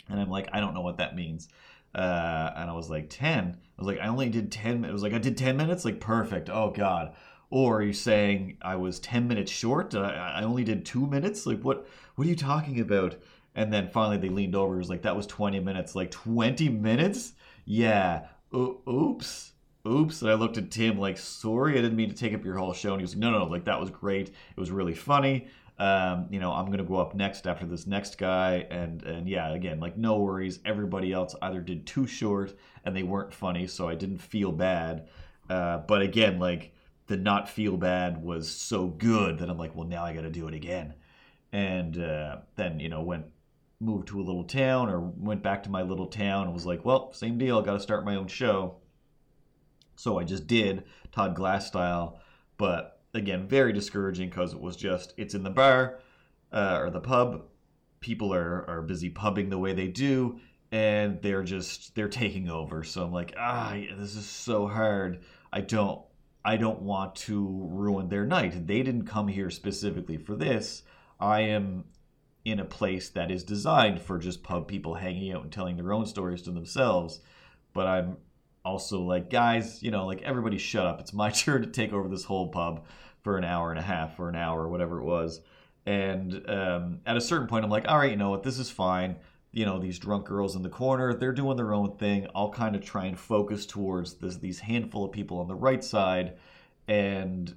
And I'm like, I don't know what that means. Uh, and I was like, 10? I was like, I only did 10 It was like, I did 10 minutes? Like, perfect. Oh, God. Or are you saying I was 10 minutes short? I, I only did two minutes? Like, what, what are you talking about? And then finally they leaned over. It was like, that was 20 minutes. Like, 20 minutes? Yeah. O- oops. Oops. And I looked at Tim like, sorry, I didn't mean to take up your whole show. And he was like, no, no, no. Like, that was great. It was really funny. Um, you know, I'm gonna go up next after this next guy, and and yeah, again, like no worries. Everybody else either did too short and they weren't funny, so I didn't feel bad. Uh, but again, like the not feel bad was so good that I'm like, well, now I got to do it again. And uh, then, you know, went moved to a little town or went back to my little town and was like, well, same deal. Got to start my own show. So I just did Todd Glass style, but again, very discouraging because it was just it's in the bar uh, or the pub. People are are busy pubbing the way they do, and they're just they're taking over. So I'm like, ah, this is so hard. I don't I don't want to ruin their night. They didn't come here specifically for this. I am in a place that is designed for just pub people hanging out and telling their own stories to themselves. But I'm also like, guys, you know, like everybody shut up. It's my <laughs> turn to take over this whole pub for an hour and a half or an hour or whatever it was. And um, at a certain point, I'm like, all right, you know what, this is fine you know these drunk girls in the corner they're doing their own thing i'll kind of try and focus towards this these handful of people on the right side and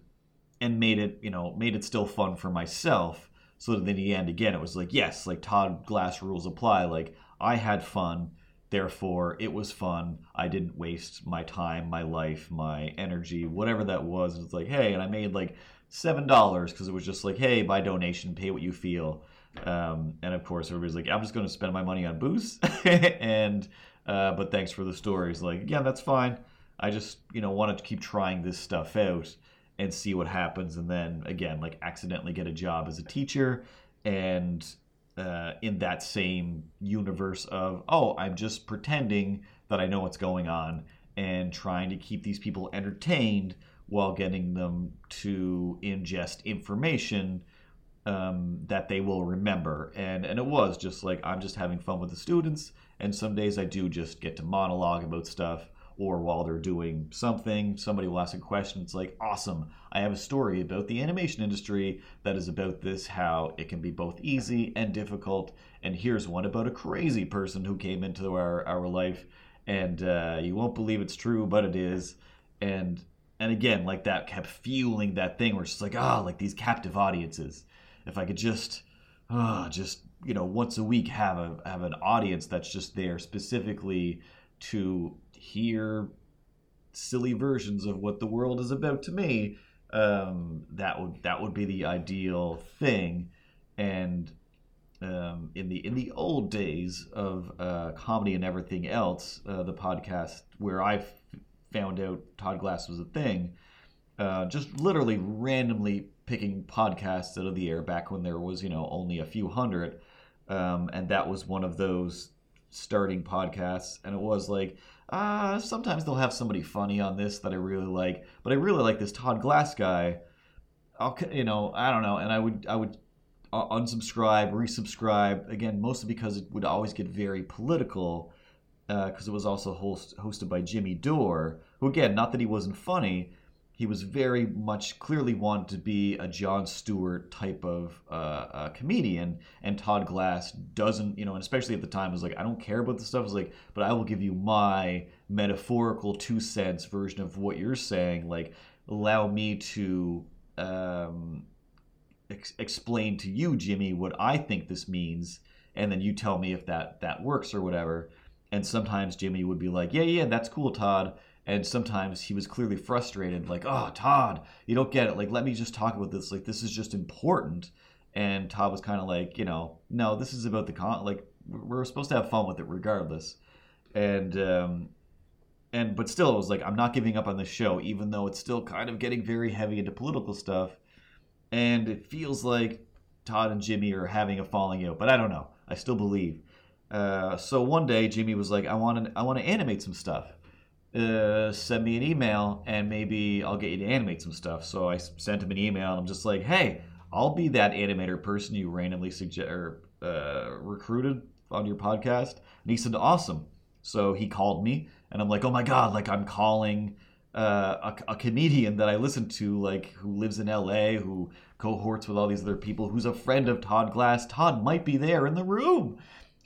and made it you know made it still fun for myself. So that in the end again it was like yes like todd glass rules apply like i had fun therefore it was fun. I didn't waste my time my life my energy whatever that was. It's like hey and i made like seven dollars because it was just like hey by donation pay what you feel um, and of course, everybody's like, I'm just going to spend my money on booze. <laughs> and, uh, but thanks for the stories. Like, yeah, that's fine. I just, you know, want to keep trying this stuff out and see what happens. And then again, like accidentally get a job as a teacher. And uh, in that same universe of, oh, I'm just pretending that I know what's going on and trying to keep these people entertained while getting them to ingest information um, that they will remember. And and it was just like I'm just having fun with the students. And some days I do just get to monologue about stuff, or while they're doing something, somebody will ask a question. It's like, awesome! I have a story about the animation industry that is about this, how it can be both easy and difficult. And here's one about a crazy person who came into our our life, and uh, you won't believe it's true, but it is. And and again, like that kept fueling that thing where it's just like, ah, oh, like these captive audiences if I could just, uh, just you know, once a week have a have an audience that's just there specifically to hear silly versions of what the world is about to me. Um, that would that would be the ideal thing, and um, in the in the old days of uh, comedy and everything else, uh, the podcast where I found out Todd Glass was a thing, uh, just literally randomly picking podcasts out of the air back when there was you know only a few hundred, um, and that was one of those starting podcasts, and it was like, uh, sometimes they'll have somebody funny on this that I really like, but I really like this Todd Glass guy. I'll, you know, I don't know, and I would, I would uh, unsubscribe, resubscribe. Again, mostly because it would always get very political, because uh, it was also host, hosted by Jimmy Dore, who again, not that he wasn't funny, he was very much clearly wanted to be a Jon Stewart type of uh, comedian, and Todd Glass doesn't, you know, and especially at the time was like, I don't care about the stuff. It's like, but I will give you my metaphorical two cents version of what you're saying. Like, allow me to um, ex- explain to you, Jimmy, what I think this means, and then you tell me if that that works or whatever. And sometimes Jimmy would be like, Yeah, yeah, that's cool, Todd and sometimes he was clearly frustrated like oh todd you don't get it. Like let me just talk about this. Like this is just important. And todd was kind of like you know no this is about the con like we're supposed to have fun with it regardless. And um and but still it was like i'm not giving up on the show even though it's still kind of getting very heavy into political stuff. And it feels like todd and jimmy are having a falling out but i don't know. I still believe. Uh, so one day jimmy was like i want to i want to animate some stuff uh, send me an email and maybe I'll get you to animate some stuff. So I sent him an email and I'm just like, hey, I'll be that animator person you randomly suggest or uh, recruited on your podcast. And he said, awesome. So he called me and I'm like, oh my God, like I'm calling uh, a, a, comedian that I listen to, like who lives in LA, who cohorts with all these other people, who's a friend of Todd Glass. Todd might be there in the room.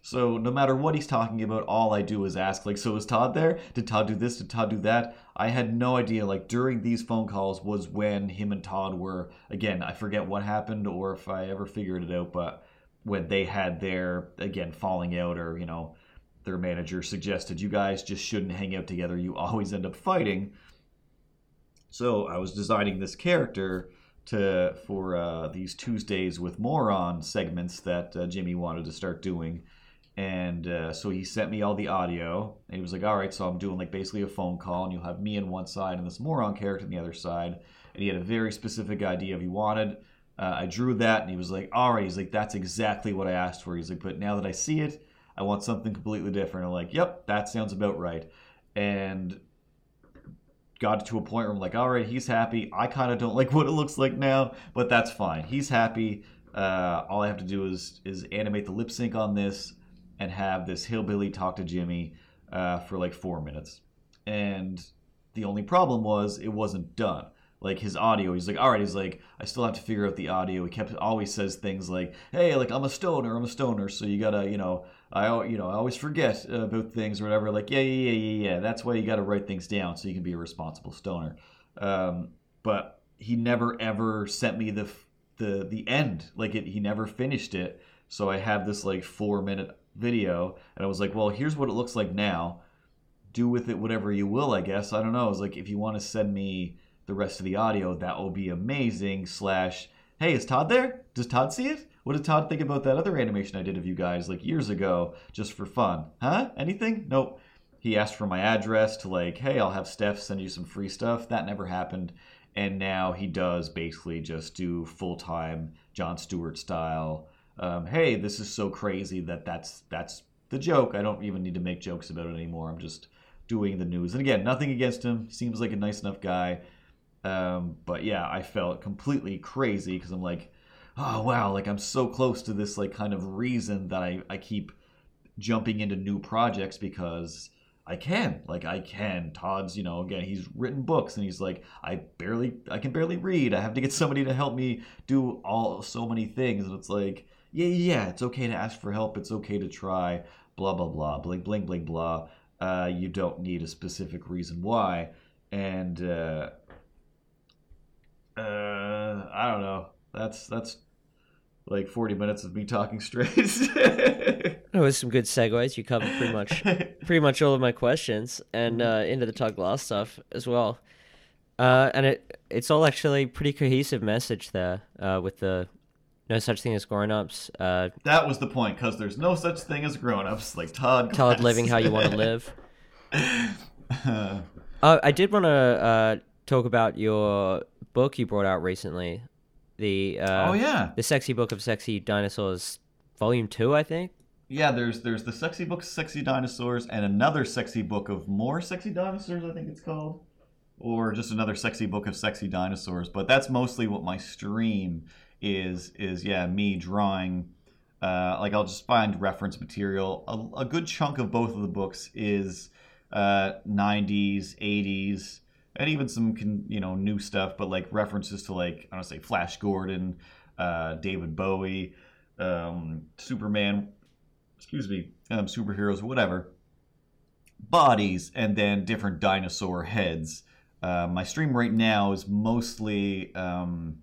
So no matter what he's talking about, all I do is ask, like, so is Todd there? Did Todd do this? Did Todd do that? I had no idea. Like during these phone calls was when him and Todd were again. I forget what happened or if I ever figured it out, but when they had their again falling out or you know their manager suggested you guys just shouldn't hang out together. You always end up fighting. So I was designing this character to for uh, these Tuesdays with Moron segments that uh, Jimmy wanted to start doing and uh, so he sent me all the audio, and he was like, "All right, so I'm doing like basically a phone call, and you'll have me on one side and this moron character on the other side." And he had a very specific idea of he wanted. Uh, I drew that, and he was like, "All right," he's like, "That's exactly what I asked for." He's like, "But now that I see it, I want something completely different." I'm like, "Yep, that sounds about right." And got to a point where I'm like, "All right, he's happy. I kind of don't <laughs> like what it looks like now, but that's fine. He's happy." Uh, all I have to do is is animate the lip sync on this and have this hillbilly talk to Jimmy uh, for like four minutes. And the only problem was it wasn't done. Like his audio, he's like, all right, he's like, I still have to figure out the audio. He kept always says things like, hey, like I'm a stoner, I'm a stoner, so you gotta, you know, I, you know, I always forget about things or whatever. Like, yeah, yeah, yeah, yeah, yeah. That's why you got to write things down so you can be a responsible stoner. Um, but he never ever sent me the the the end. Like it, he never finished it. So I have this like four minute video, and I was like, well, here's what it looks like now. Do with it whatever you will, I guess. I don't know. I was like, if you want to send me the rest of the audio, that will be amazing. Slash, hey, is Todd there? Does Todd see it? What did Todd think about that other animation I did of you guys like years ago, just for fun? Huh? Anything? Nope. He asked for my address to like, hey, I'll have Steph send you some free stuff. That never happened. And now he does basically just do full time Jon Stewart style um, hey, this is so crazy that that's that's the joke. I don't even need to make jokes about it anymore. I'm just doing the news. And again, nothing against him. Seems like a nice enough guy. Um, but yeah, I felt completely crazy because I'm like, oh wow, like I'm so close to this like kind of reason that I, I keep jumping into new projects because I can. Like I can. Todd's, you know, again, he's written books and he's like, I barely I can barely read. I have to get somebody to help me do all so many things. And it's like, yeah, yeah, it's okay to ask for help. It's okay to try. Blah blah blah. Bling bling bling blah. Uh, you don't need a specific reason why. And uh, uh, I don't know. That's that's like 40 minutes of me talking straight. <laughs> it was some good segues. You covered pretty much <laughs> pretty much all of my questions and mm-hmm. uh, into the Todd Glass stuff as well. Uh, and it it's all actually pretty cohesive message there uh, with the no such thing as grown-ups. Uh, that was the point, because there's no such thing as grown-ups, like Todd. Todd living how you want to <laughs> live. <laughs> uh, I did want to uh, talk about your book you brought out recently. The uh, oh yeah, the sexy book of sexy dinosaurs, volume two, I think. yeah, there's there's the sexy book Sexy Dinosaurs and another sexy book of more sexy dinosaurs, I think it's called. Or just another sexy book of sexy dinosaurs. But that's mostly what my stream is is yeah, me drawing uh, like I'll just find reference material. A, a, good chunk of both of the books is uh, 90s, 80s, and even some you know new stuff, but like references to like I don't say Flash Gordon, uh, David Bowie, um, Superman, excuse me, um, superheroes, whatever. Bodies and then different dinosaur heads. Uh, my stream right now is mostly um,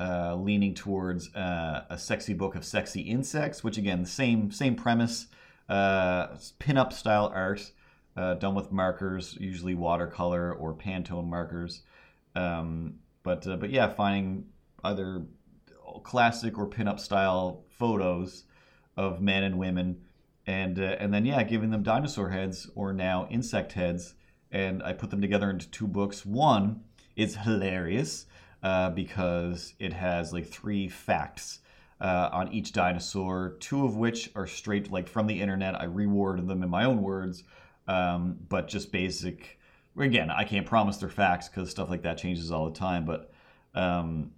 uh, leaning towards uh, a sexy book of sexy insects, which again, same same premise, uh, pin-up style art, uh, done with markers, usually watercolor or Pantone markers. Um, but uh, but yeah, finding other classic or pin-up style photos of men and women, and uh, and then yeah, giving them dinosaur heads or now insect heads, and I put them together into two books. One is hilarious uh, because it has like three facts uh, on each dinosaur, two of which are straight like from the internet. I reworded them in my own words, um, but just basic. Again, I can't promise they're facts because stuff like that changes all the time, but um,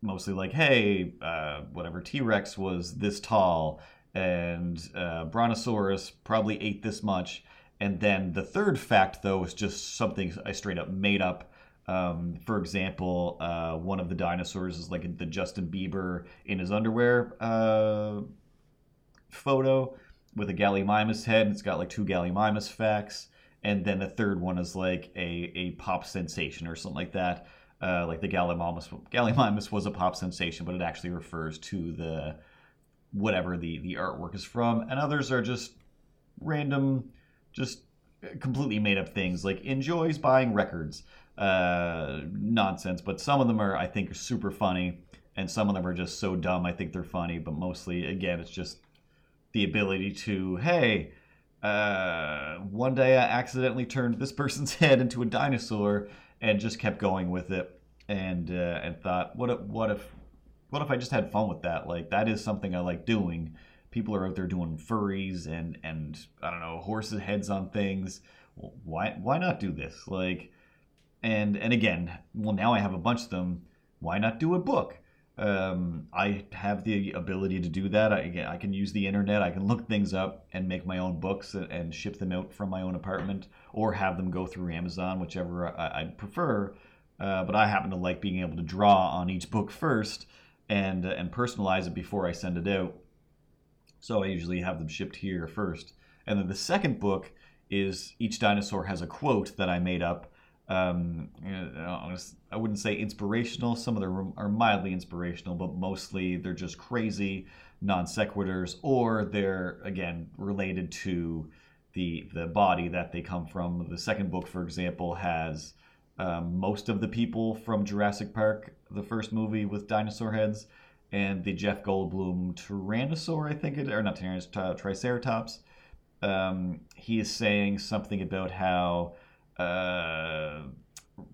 mostly like, hey, uh, whatever T Rex was this tall, and uh, Brontosaurus probably ate this much. And then the third fact, though, is just something I straight up made up um, for example, uh, one of the dinosaurs is like the Justin Bieber in his underwear uh, photo with a Gallimimus head. It's got like two Gallimimus facts. And then the third one is like a, a pop sensation or something like that. Uh, like the Gallimimus, Gallimimus was a pop sensation, but it actually refers to the whatever the, the artwork is from. And others are just random, just completely made up things like enjoys buying records uh, nonsense, but some of them are, I think, super funny, and some of them are just so dumb. I think they're funny, but mostly, again, it's just the ability to, hey, uh, one day I accidentally turned this <laughs> person's head into a dinosaur, and just kept going with it, and uh, and thought, what if, what if, what if I just had fun with that? Like that is something I like doing. People are out there doing furries and and I don't know horses' heads on things. Why why not do this? Like and and again, well, now I have a bunch of them. Why not do a book? Um, I have the ability to do that. I, I can use the internet. I can look things up and make my own books and ship them out from my own apartment, or have them go through Amazon, whichever I, would prefer. Uh, but I happen to like being able to draw on each book first and uh, and personalize it before I send it out. So I usually have them shipped here first, and then the second book is each dinosaur has a quote that I made up um, I wouldn't say inspirational. Some of them are mildly inspirational, but mostly they're just crazy non sequiturs, or they're again related to the the body that they come from. The second book, for example, has um, most of the people from Jurassic Park, the first movie with dinosaur heads, and the Jeff Goldblum Tyrannosaur, I think it or not Tyrannosaurus, Triceratops. Um, he is saying something about how uh,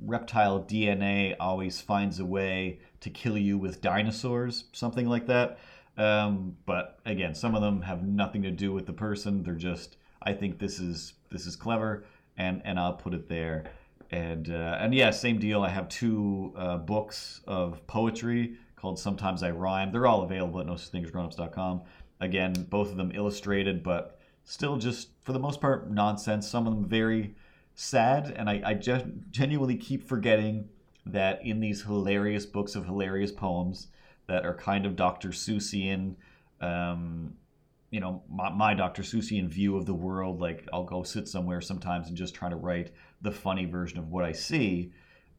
reptile DNA always finds a way to kill you with dinosaurs, something like that. Um, but again, some of them have nothing to do with the person. They're just, I think this is this is clever, and and I'll put it there. And uh, and yeah, same deal. I have two uh, books of poetry called Sometimes I Rhyme. They're all available at nosuchthingasgrownups.com. Again, both of them illustrated, but still just for the most part nonsense. Some of them very sad, and I, I just genuinely keep forgetting that in these hilarious books of hilarious poems that are kind of Dr. Seussian, um, you know, my, my Dr. Seussian view of the world. Like I'll go sit somewhere sometimes and just try to write the funny version of what I see.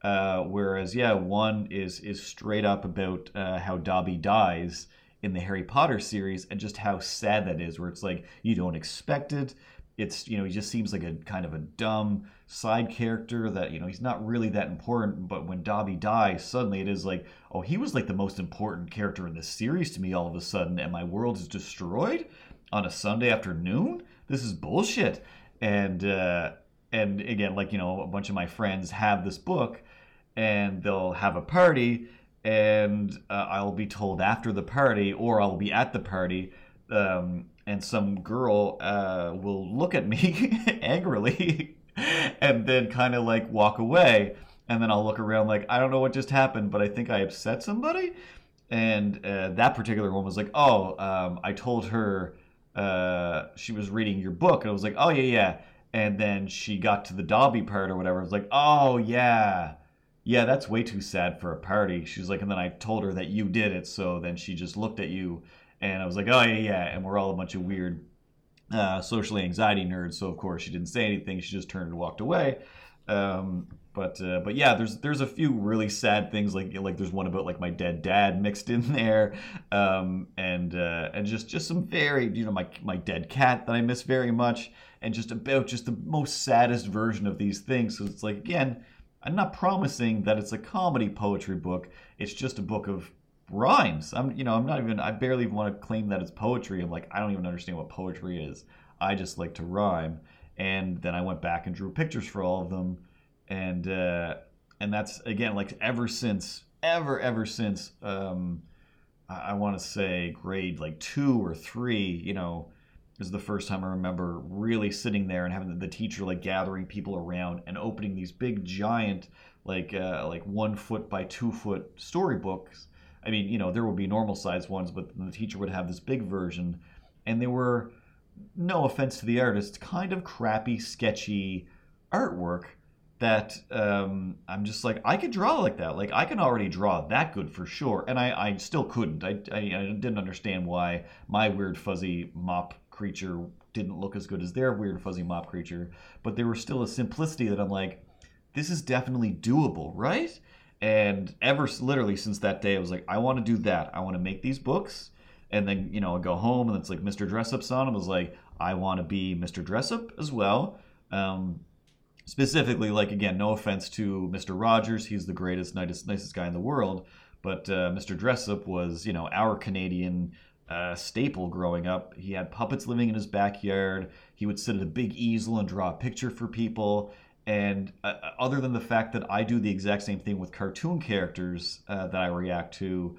Uh, whereas, yeah, one is is straight up about uh, how Dobby dies in the Harry Potter series and just how sad that is. Where it's like you don't expect it, it's you know he just seems like a kind of a dumb side character that you know he's not really that important but when dobby dies suddenly it is like oh he was like the most important character in this series to me all of a sudden and my world is destroyed on a sunday afternoon? This is bullshit. And uh and again like you know a bunch of my friends have this book and they'll have a party and uh, i'll be told after the party or i'll be at the party um, and some girl uh, will look at me <laughs> angrily and then kind of like walk away and then I'll look around like I don't know what just happened, but I think I upset somebody. And uh, that particular one was like, oh, um, I told her uh, she was reading your book, and I was like, oh yeah, yeah. And then she got to the Dobby part or whatever. I was like, oh yeah, yeah, that's way too sad for a party. She's like, and then I told her that you did it, so then she just looked at you, and I was like, oh yeah, yeah. And we're all a bunch of weird uh, socially anxiety nerds, so of course she didn't say anything. She just turned and walked away. Um, but uh, but yeah, there's there's a few really sad things like like there's one about like my dead dad mixed in there, um, and uh, and just just some very you know my my dead cat that I miss very much, and just about just the most saddest version of these things. So it's like again, I'm not promising that it's a comedy poetry book. It's just a book of rhymes. I'm you know I'm not even I barely even want to claim that it's poetry. I'm like I don't even understand what poetry is. I just like to rhyme. And then I went back and drew pictures for all of them and uh, and that's again like ever since ever ever since um, I, want to say grade like two or three, you know, is the first time I remember really sitting there and having the, the teacher like gathering people around and opening these big giant like uh, like one foot by two foot storybooks. I mean, you know, there would be normal sized ones, but the teacher would have this big version, and they were, no offense to the artist, kind of crappy, sketchy artwork that um, I'm just like I could draw like that. Like I can already draw that good for sure, and I, I still couldn't. I, I, I didn't understand why my weird fuzzy mop creature didn't look as good as their weird fuzzy mop creature, but there was still a simplicity that I'm like, this is definitely doable, right? And ever literally since that day, I was like, I want to do that. I want to make these books, and then you know I go home and it's like Mr. Dressup's on. I was like, I want to be Mr. Dressup as well. Um, specifically, like again, no offense to Mr. Rogers, he's the greatest, nicest, nicest guy in the world, but uh, Mr. Dressup was, you know, our Canadian uh, staple growing up. He had puppets living in his backyard. He would sit at a big easel and draw a picture for people. And uh, other than the fact that I do the exact same thing with cartoon characters uh, that I react to,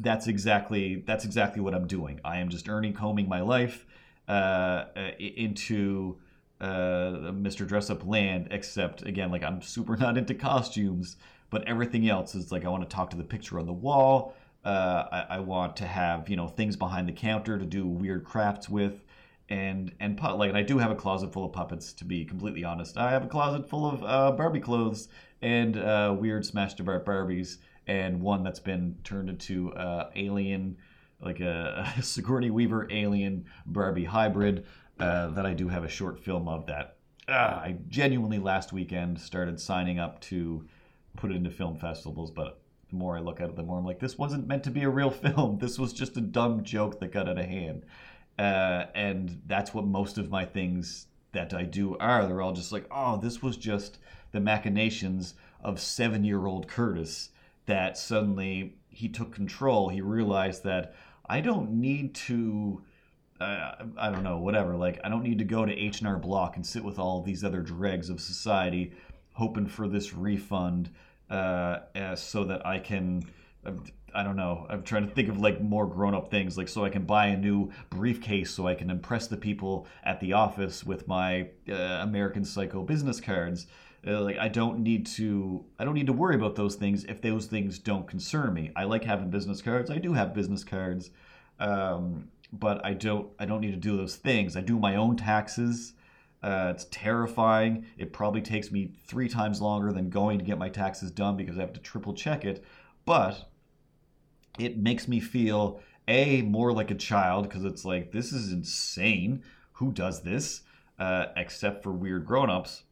that's exactly that's exactly what I'm doing. I am just earning combing my life uh, into uh, Mr. Dressup Land, except again, like I'm super <laughs> not into costumes, but everything else is like I want to talk to the picture on the wall. Uh, I, I, want to have you know things behind the counter to do weird crafts with, and and pu- like and I do have a closet full of puppets. To be completely honest, I have a closet full of uh, Barbie clothes and uh, weird smashed bar Barbies, and one that's been turned into uh, alien, like a, <laughs> a Sigourney Weaver alien Barbie hybrid. Uh, that I do have a short film of that uh, I genuinely last weekend started signing up to put it into film festivals, but the more I look at it, the more I'm like, this wasn't meant to be a real <laughs> film. This was just a dumb joke that got out of hand. Uh, and that's what most of my things that I do are. They're all just like, oh, this was just the machinations of seven year old Curtis that suddenly he took control. He realized that I don't need to uh, I don't know, whatever. Like, I don't need to go to H and R Block and sit with all these other dregs of society, hoping for this refund, uh, uh, so that I can. I don't know. I'm trying to think of like more grown-up things, like so I can buy a new briefcase, so I can impress the people at the office with my uh, American Psycho business cards. Uh, like I don't need to. I don't need to worry about those things if those things don't concern me. I like having business cards. I do have business cards. Um, but I don't I don't need to do those things. I do my own taxes. Uh, it's terrifying. It probably takes me three times longer than going to get my taxes done because I have to triple check it. But it makes me feel a more like a child because it's like this is insane. Who does this? Uh, except for weird grown-ups.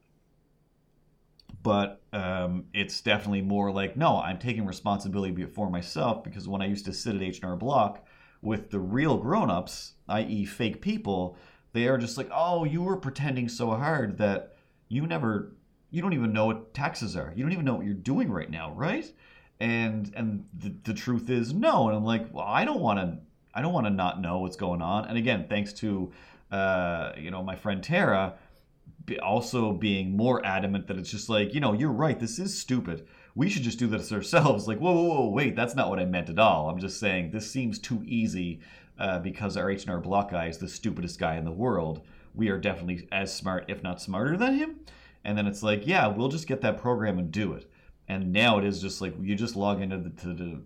But um, it's definitely more like no, I'm taking responsibility for myself because when I used to sit at H&R Block with the real grown-ups, i.e., fake people, they are just like, "Oh, you were pretending so hard that you never you don't even know what taxes are. You don't even know what you're doing right now, right?" And and the, the truth is no. And I'm like, "Well, I don't want to I don't want to not know what's going on." And again, thanks to uh, you know, my friend Tara also being more adamant that it's just like, you know, you're right, this is stupid we should just do this <laughs> ourselves. Like, whoa, whoa, whoa, wait, that's not what I meant at all. I'm just saying this seems too easy uh, because our H&R Block guy is the stupidest guy in the world. We are definitely as smart, if not smarter than him. And then it's like, yeah, we'll just get that program and do it. And now it is just like you just log into the,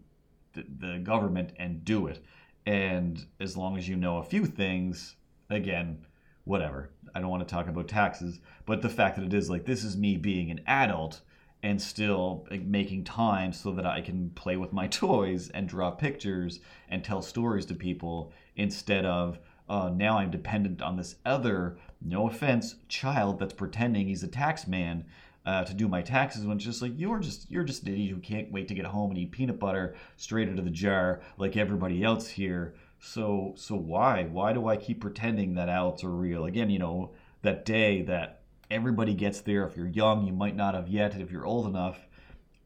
the, the, government and do it. And as long as you know a few things, again, whatever. I don't want to talk about taxes, but the fact that it is like this is me being an adult and still making time so that I can play with my <laughs> toys and draw pictures and tell stories to people instead of uh, now I'm dependent on this other, no offense, child that's pretending he's a tax man uh, to do my taxes when it's just like you're just you're just an idiot who can't wait to get home and eat peanut butter straight into the jar like everybody else here. So so why why do I keep pretending that adults are real? Again, you know that day that everybody gets there. If you're young, you might not have yet. If you're old enough,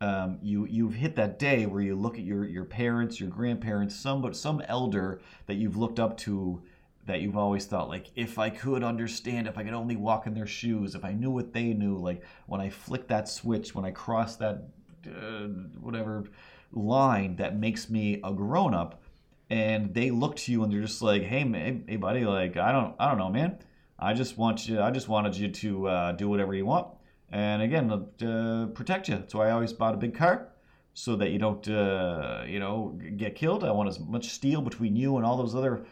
um, you you've hit that day where you look at your your parents, your grandparents, some but some elder that you've looked up to that you've always thought like if I could understand, if I could only walk in their shoes, if I knew what they knew, like when I flick that switch, when I cross that uh, whatever line that makes me a grown up, and they look to you and they're just like, hey, man, hey, buddy, like I don't I don't know, man. I just want you. I just wanted you to uh, do whatever you want, and again, uh, protect you. That's why I always bought a big car, so that you don't, uh, you know, get killed. I want as much steel between you and all those other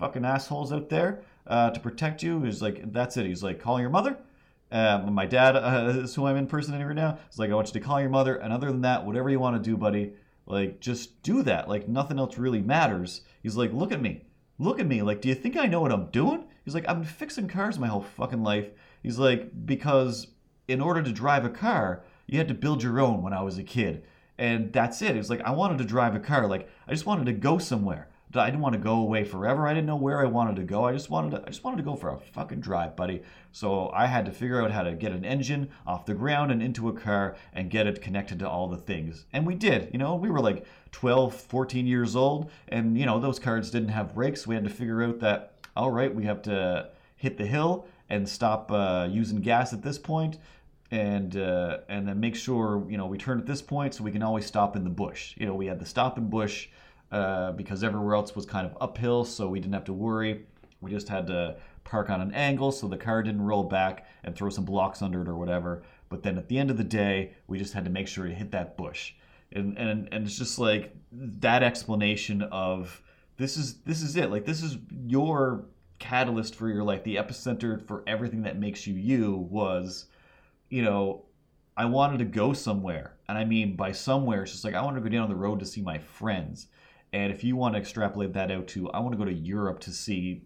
fucking assholes out there uh, to protect you. He's like, that's it. He's like, call your mother. Um, my dad uh, is <laughs> who I'm impersonating right now. He's like, I want you to call your mother. And other than that, whatever you want to do, buddy, like, just do that. Like, nothing else really matters. He's like, look at me. Look at me. Like, do you think I know what I'm doing? He's like, I've been fixing cars my whole fucking life. He's like, because in order to drive a car, you had to build your own when I was a kid. And that's it. He's like, I wanted to drive a car. Like, I just wanted to go somewhere. I didn't want to go away forever. I didn't know where I wanted to go. I just wanted to I just wanted to go for a fucking drive, buddy. So I had to figure out how to get an engine off the ground and into a car and get it connected to all the things. And we did. You know, we were like 12, 14 years old and you know, those cars didn't have brakes. We had to figure out that all right, we have to hit the hill and stop uh, using gas at this point and uh, and then make sure you know we turn at this point so we can always stop in the bush. You know, we had the stop in bush uh, because everywhere else was kind of uphill, so we didn't have to worry. We just had to park on an angle so the car didn't roll back and throw some blocks under it or whatever. But then at the end of the day, we just had to make sure to hit that bush. And, and, and it's just like that explanation of this is this is it like this is your catalyst for your life the epicenter for everything that makes you you was you know i wanted to go somewhere and i mean by somewhere it's just like i want to go down the road to see my friends and if you want to extrapolate that out to, I want to go to Europe to see,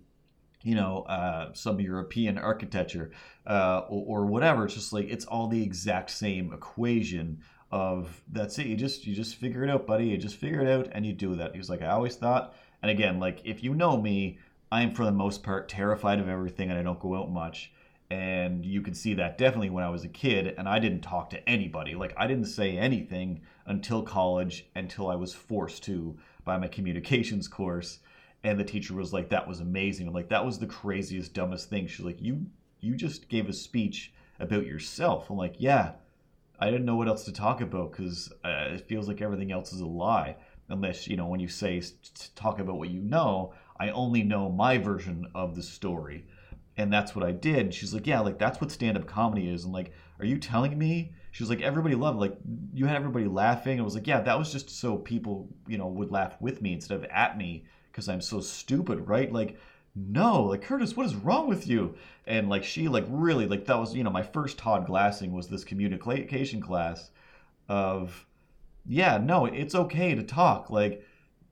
you know, uh, some European architecture uh, or, or, whatever. It's just like it's all the exact same equation of that's it. You just you just figure it out, buddy. You just figure it out and you do that. He's like, I always thought. And again, like if you know me, I'm for the most part terrified of everything, and I don't go out much and you can see that definitely when I was a kid and I didn't talk to anybody. Like I didn't say anything until college until I was forced to by my communications course and the teacher was like that was amazing. I'm like that was the craziest dumbest thing. She's like you you just gave a speech about yourself. I'm like yeah. I didn't know what else to talk about cuz uh, it feels like everything else is a lie unless, you know, when you say talk about what you know, I only know my version of the story and that's what I did. she's like, yeah, like that's what stand up comedy is. And like, are you telling me? She was like, everybody loved, like you had everybody laughing. I was like, yeah, that was just so people, you know, would laugh with me instead of at me because I'm so stupid, right? Like, no, like Curtis, what is wrong with you? And like she, like really, like that was, you know, my first Todd Glassing was this communication class of, yeah, no, it's okay to talk. Like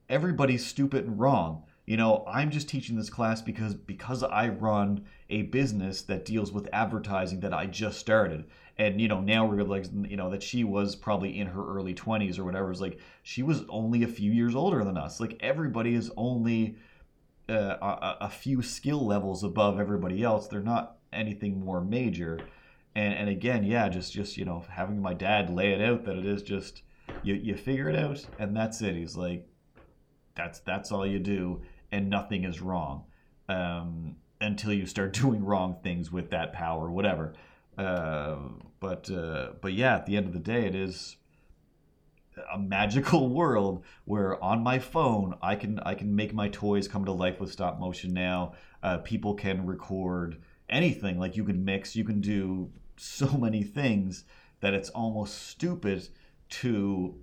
everybody's stupid and wrong you know i'm just teaching this class because because i run a business that deals with advertising that i just started and you know now we're like you know that she was probably in her early 20s or whatever it's like she was only a few years older than us. Like everybody is only uh, a, a few skill levels above everybody else. They're not anything more major. And and again yeah just just you know having my dad lay it out that it is just you you figure it out and that's it. He's like that's that's all you do and nothing is wrong um, until you start <laughs> doing wrong things with that power, whatever. Uh, but uh, but yeah, at the end of the day, it is a magical <laughs> world where on my phone I can I can make my toys come to life with stop motion now. Uh, people can record anything like you can mix, you can do so <laughs> many things that it's almost stupid to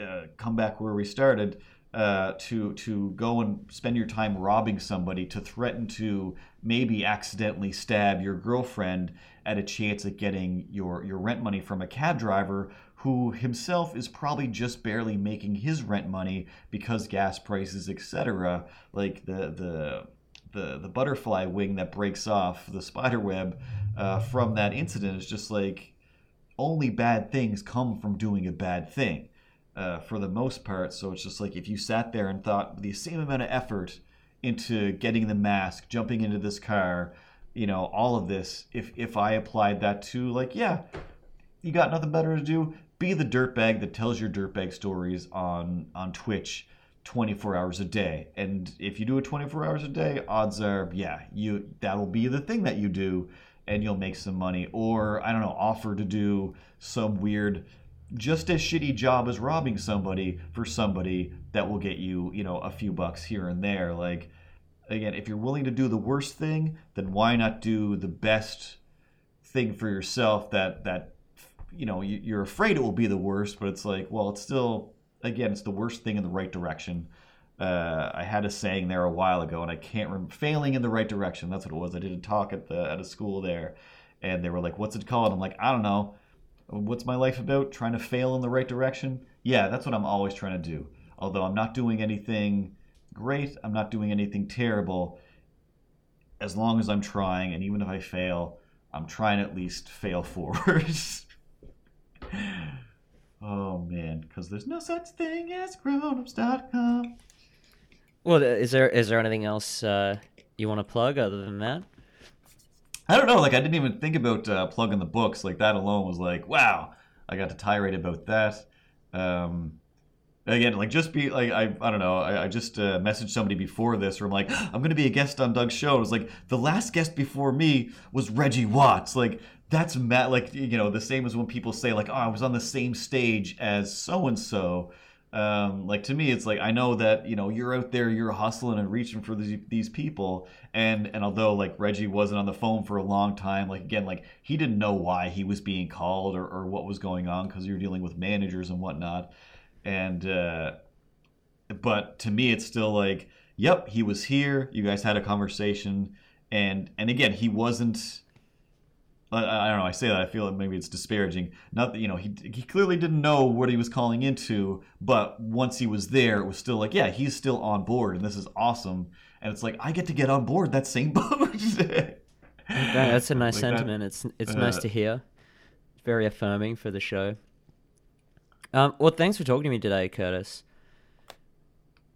uh, come back where we started uh, to to go and spend your time robbing somebody to threaten to maybe accidentally stab your girlfriend at a chance at getting your your rent money from a cab driver who himself is probably just barely making his rent money because gas prices etc like the the the, the butterfly wing that breaks off the spider web uh, from that incident is just like only bad things come from doing a bad thing uh, for the most part. So it's just like if you sat there and thought the same amount of effort into getting the mask, jumping into this car, you know, all of this, if if I applied that to like, yeah, you got nothing better to do, be the dirtbag that tells your dirtbag stories on on Twitch 24 hours a day. And if you do it 24 hours a day, odds are, yeah, you that'll be the thing that you do and you'll make some money or I don't know, offer to do some weird just as shitty job as robbing somebody for somebody that will get you, you know, a few bucks here and there. Like, again, if you're willing to do the worst thing, then why not do the best thing for yourself that, that, you know, you're afraid it will be the worst, but it's like, well, it's still, again, it's the worst thing in the right direction. Uh, I had a saying there a while ago, and I can't remember. Failing in the right direction. That's what it was. I did a talk at the at a school there, and they were like, "What's it called?" I'm like, "I don't know." What's my life about? Trying to fail in the right direction? Yeah, that's what I'm always trying to do. Although I'm not doing anything great, I'm not doing anything terrible. As long as I'm trying, and even if I fail, I'm trying at least fail <laughs> forward. oh man, because there's no such thing as grownups.com. Well, is there is there anything else uh, you want to plug other than that? I don't know. Like I didn't even think about uh, plugging the books. Like that alone was like, wow. I got to tirade about that. Um, again, like just be like I I don't know. I, I just uh, messaged somebody before this, where I'm like, I'm going to be a guest on Doug's show. It was like the last guest before me was Reggie Watts. Like that's mad. Like you know, the same as when people say like, oh, I was on the same stage as so and so. Um, like to me, it's like I know that you know you're out there, you're hustling and reaching for these these people, and and although like Reggie wasn't on the phone for a long time, like again, like he didn't know why he was being called or, or what was going on because you're dealing with managers and whatnot, and uh, but to me, it's still like, yep, he was here. You guys had a conversation, and and again, he wasn't I, don't know. I say that I feel like maybe it's disparaging. Not that you know he he clearly didn't know what he was calling into, but once he was there, it was still like, yeah, he's still on board, and this is awesome. And it's like I get to get on board that same <laughs> boat. that's a nice like sentiment. That, it's it's uh, nice to hear. Very affirming for the show. Um, well, thanks for talking to me today, Curtis.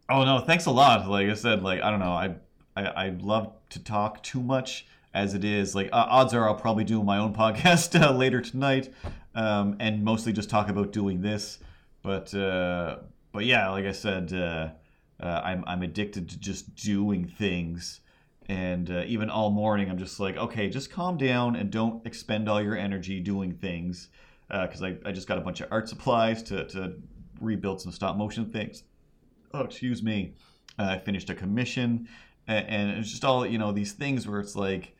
Oh no, thanks a lot. Like I said, like I don't know, I I, I love to talk too much as it is. Like uh, odds are, I'll probably do my own <laughs> podcast uh, later tonight, um, and mostly just talk about doing this. But uh, but yeah, like I said, uh, uh, I'm I'm addicted to just doing things, and uh, even all morning, I'm just like, okay, just calm down and don't expend all your energy doing things, Uh, because I I just got a bunch of art supplies to to rebuild some stop motion things. Oh, excuse me. Uh, I finished a commission, and it's just all you know these things where it's like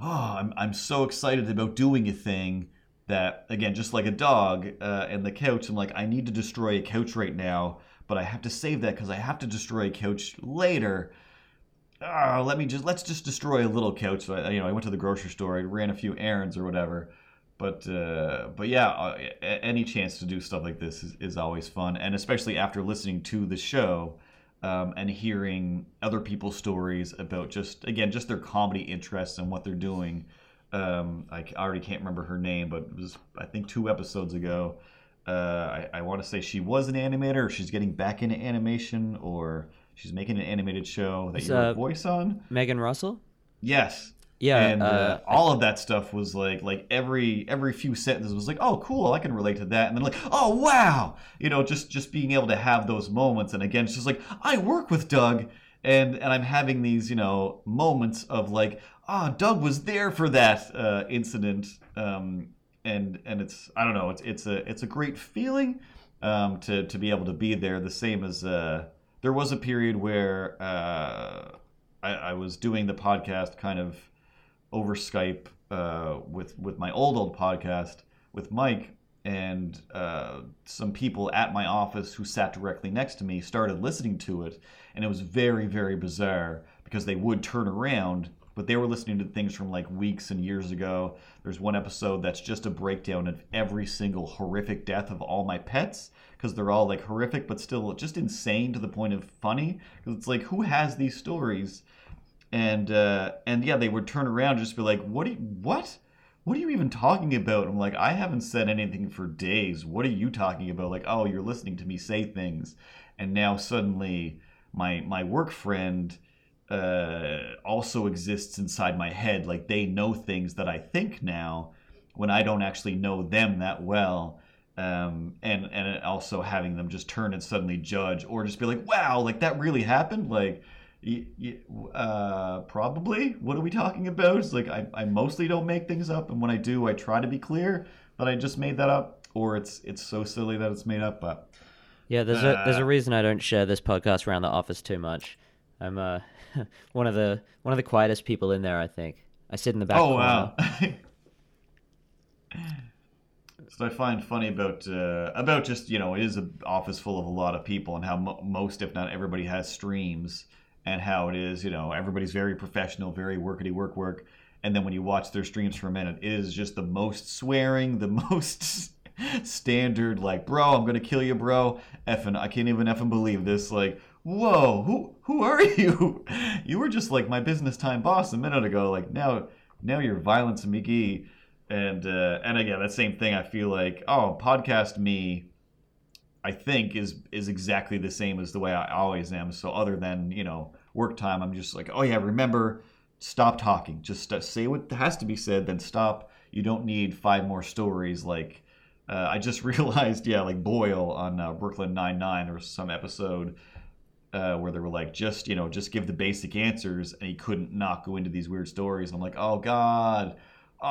oh, I'm, I'm so excited about doing a thing that, again, just like a dog uh, and the couch, I'm like, I need to destroy a couch right now, but I have to save that because I have to destroy a couch later. Oh, let me just let's just destroy a little couch. So I, you know, I went to the grocery store, I ran a few errands or whatever. But uh, but yeah, uh, any chance to do stuff like this is, is always fun, and especially after listening to the show, um, and hearing other people's stories about just again just their comedy interests and what they're doing. Um, I already can't remember her name, but it was I think two episodes ago. Uh, I, I want to say she was an animator, or she's getting back into animation, or she's making an animated show that you have a voice on. Megan Russell. Yes, yeah, and uh, uh, all of that stuff was like like every every few sentences was like, oh, cool, I can relate to that, and then like, oh, wow, you know, just just being able to have those moments, and again, it's just like I work with Doug, and and I'm having these you know moments of like, ah, oh, Doug was there for that uh, incident, um, and and it's I don't know, it's it's a it's a great feeling, um, to to be able to be there. The same as uh, there was a period where uh, I, I was doing the podcast kind of over Skype uh, with with my old old podcast with Mike, and uh, some people at my office who sat directly next to me started listening to it, and it was very very bizarre because they would turn around. But they were listening to things from like weeks and years ago. There's one episode that's just a breakdown of every single horrific death of all my pets because they're all like horrific, but still just insane to the point of funny. Because it's like, who has these stories? And uh, and yeah, they would turn around and just be like, "What? Are you, what? What are you even talking about?" I'm like, "I haven't said anything for days. What are you talking about?" Like, "Oh, you're listening to me say things," and now suddenly my my work friend uh, also exists inside my head. Like they know things that I think now when I don't actually know them that well. Um, and and also having them just turn and suddenly judge or just be like, wow, like that really happened, like uh, probably. What are we talking about? It's like I, I mostly don't make things up, and when I do, I try to be clear that I just made that up, or it's it's so silly that it's made up. But Yeah, there's a there's a Uh, reason I don't share this podcast around the office too much. I'm uh <laughs> one of the one of the quietest people in there. I think I sit in the back. oh corner. wow. <laughs> so I find funny about uh, about just you know it is an office full of a lot of people and how mo- most if not everybody has streams and how it is you know everybody's very professional, very workity work work, and then when you watch their streams for a minute, it is just the most swearing, the <laughs> most standard like bro, I'm gonna kill you, bro. Effing, I can't even effing believe this. Like whoa, who who are <laughs> you? You were just like my business time boss a minute ago. Like now now you're Violence McGee. And uh, and again, that same thing. I feel like oh, podcast me, I think is is exactly the same as the way I always am. So other than you know work time, I'm just like oh yeah, remember, stop talking. Just say what has to be said, then stop. You don't need five more stories. Like uh, I just <laughs> realized, yeah, like Boyle on uh, Brooklyn Nine Nine. Was some episode uh, where they were like, just you know, just give the basic answers, and he couldn't not go into these weird stories. I'm like, oh god, oh,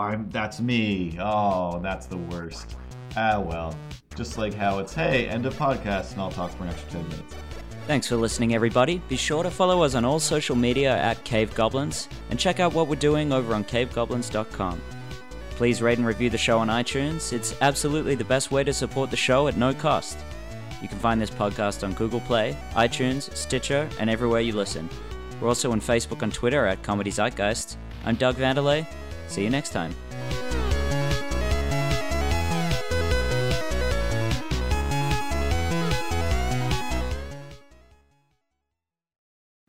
I'm that's me. Oh, that's the worst. Ah well, just like how it's hey, end of podcast, and I'll talk for an extra ten minutes. Thanks for listening, everybody. Be sure to follow us on all social media at Cave Goblins and check out what we're doing over on cavegoblins.com. Please rate and review the show on iTunes. It's absolutely the best way to support the show at no cost. You can find this podcast on Google Play, iTunes, Stitcher, and everywhere you listen. We're also on Facebook and Twitter at Comedy Zeitgeist. I'm Doug Vandelay. See you next time.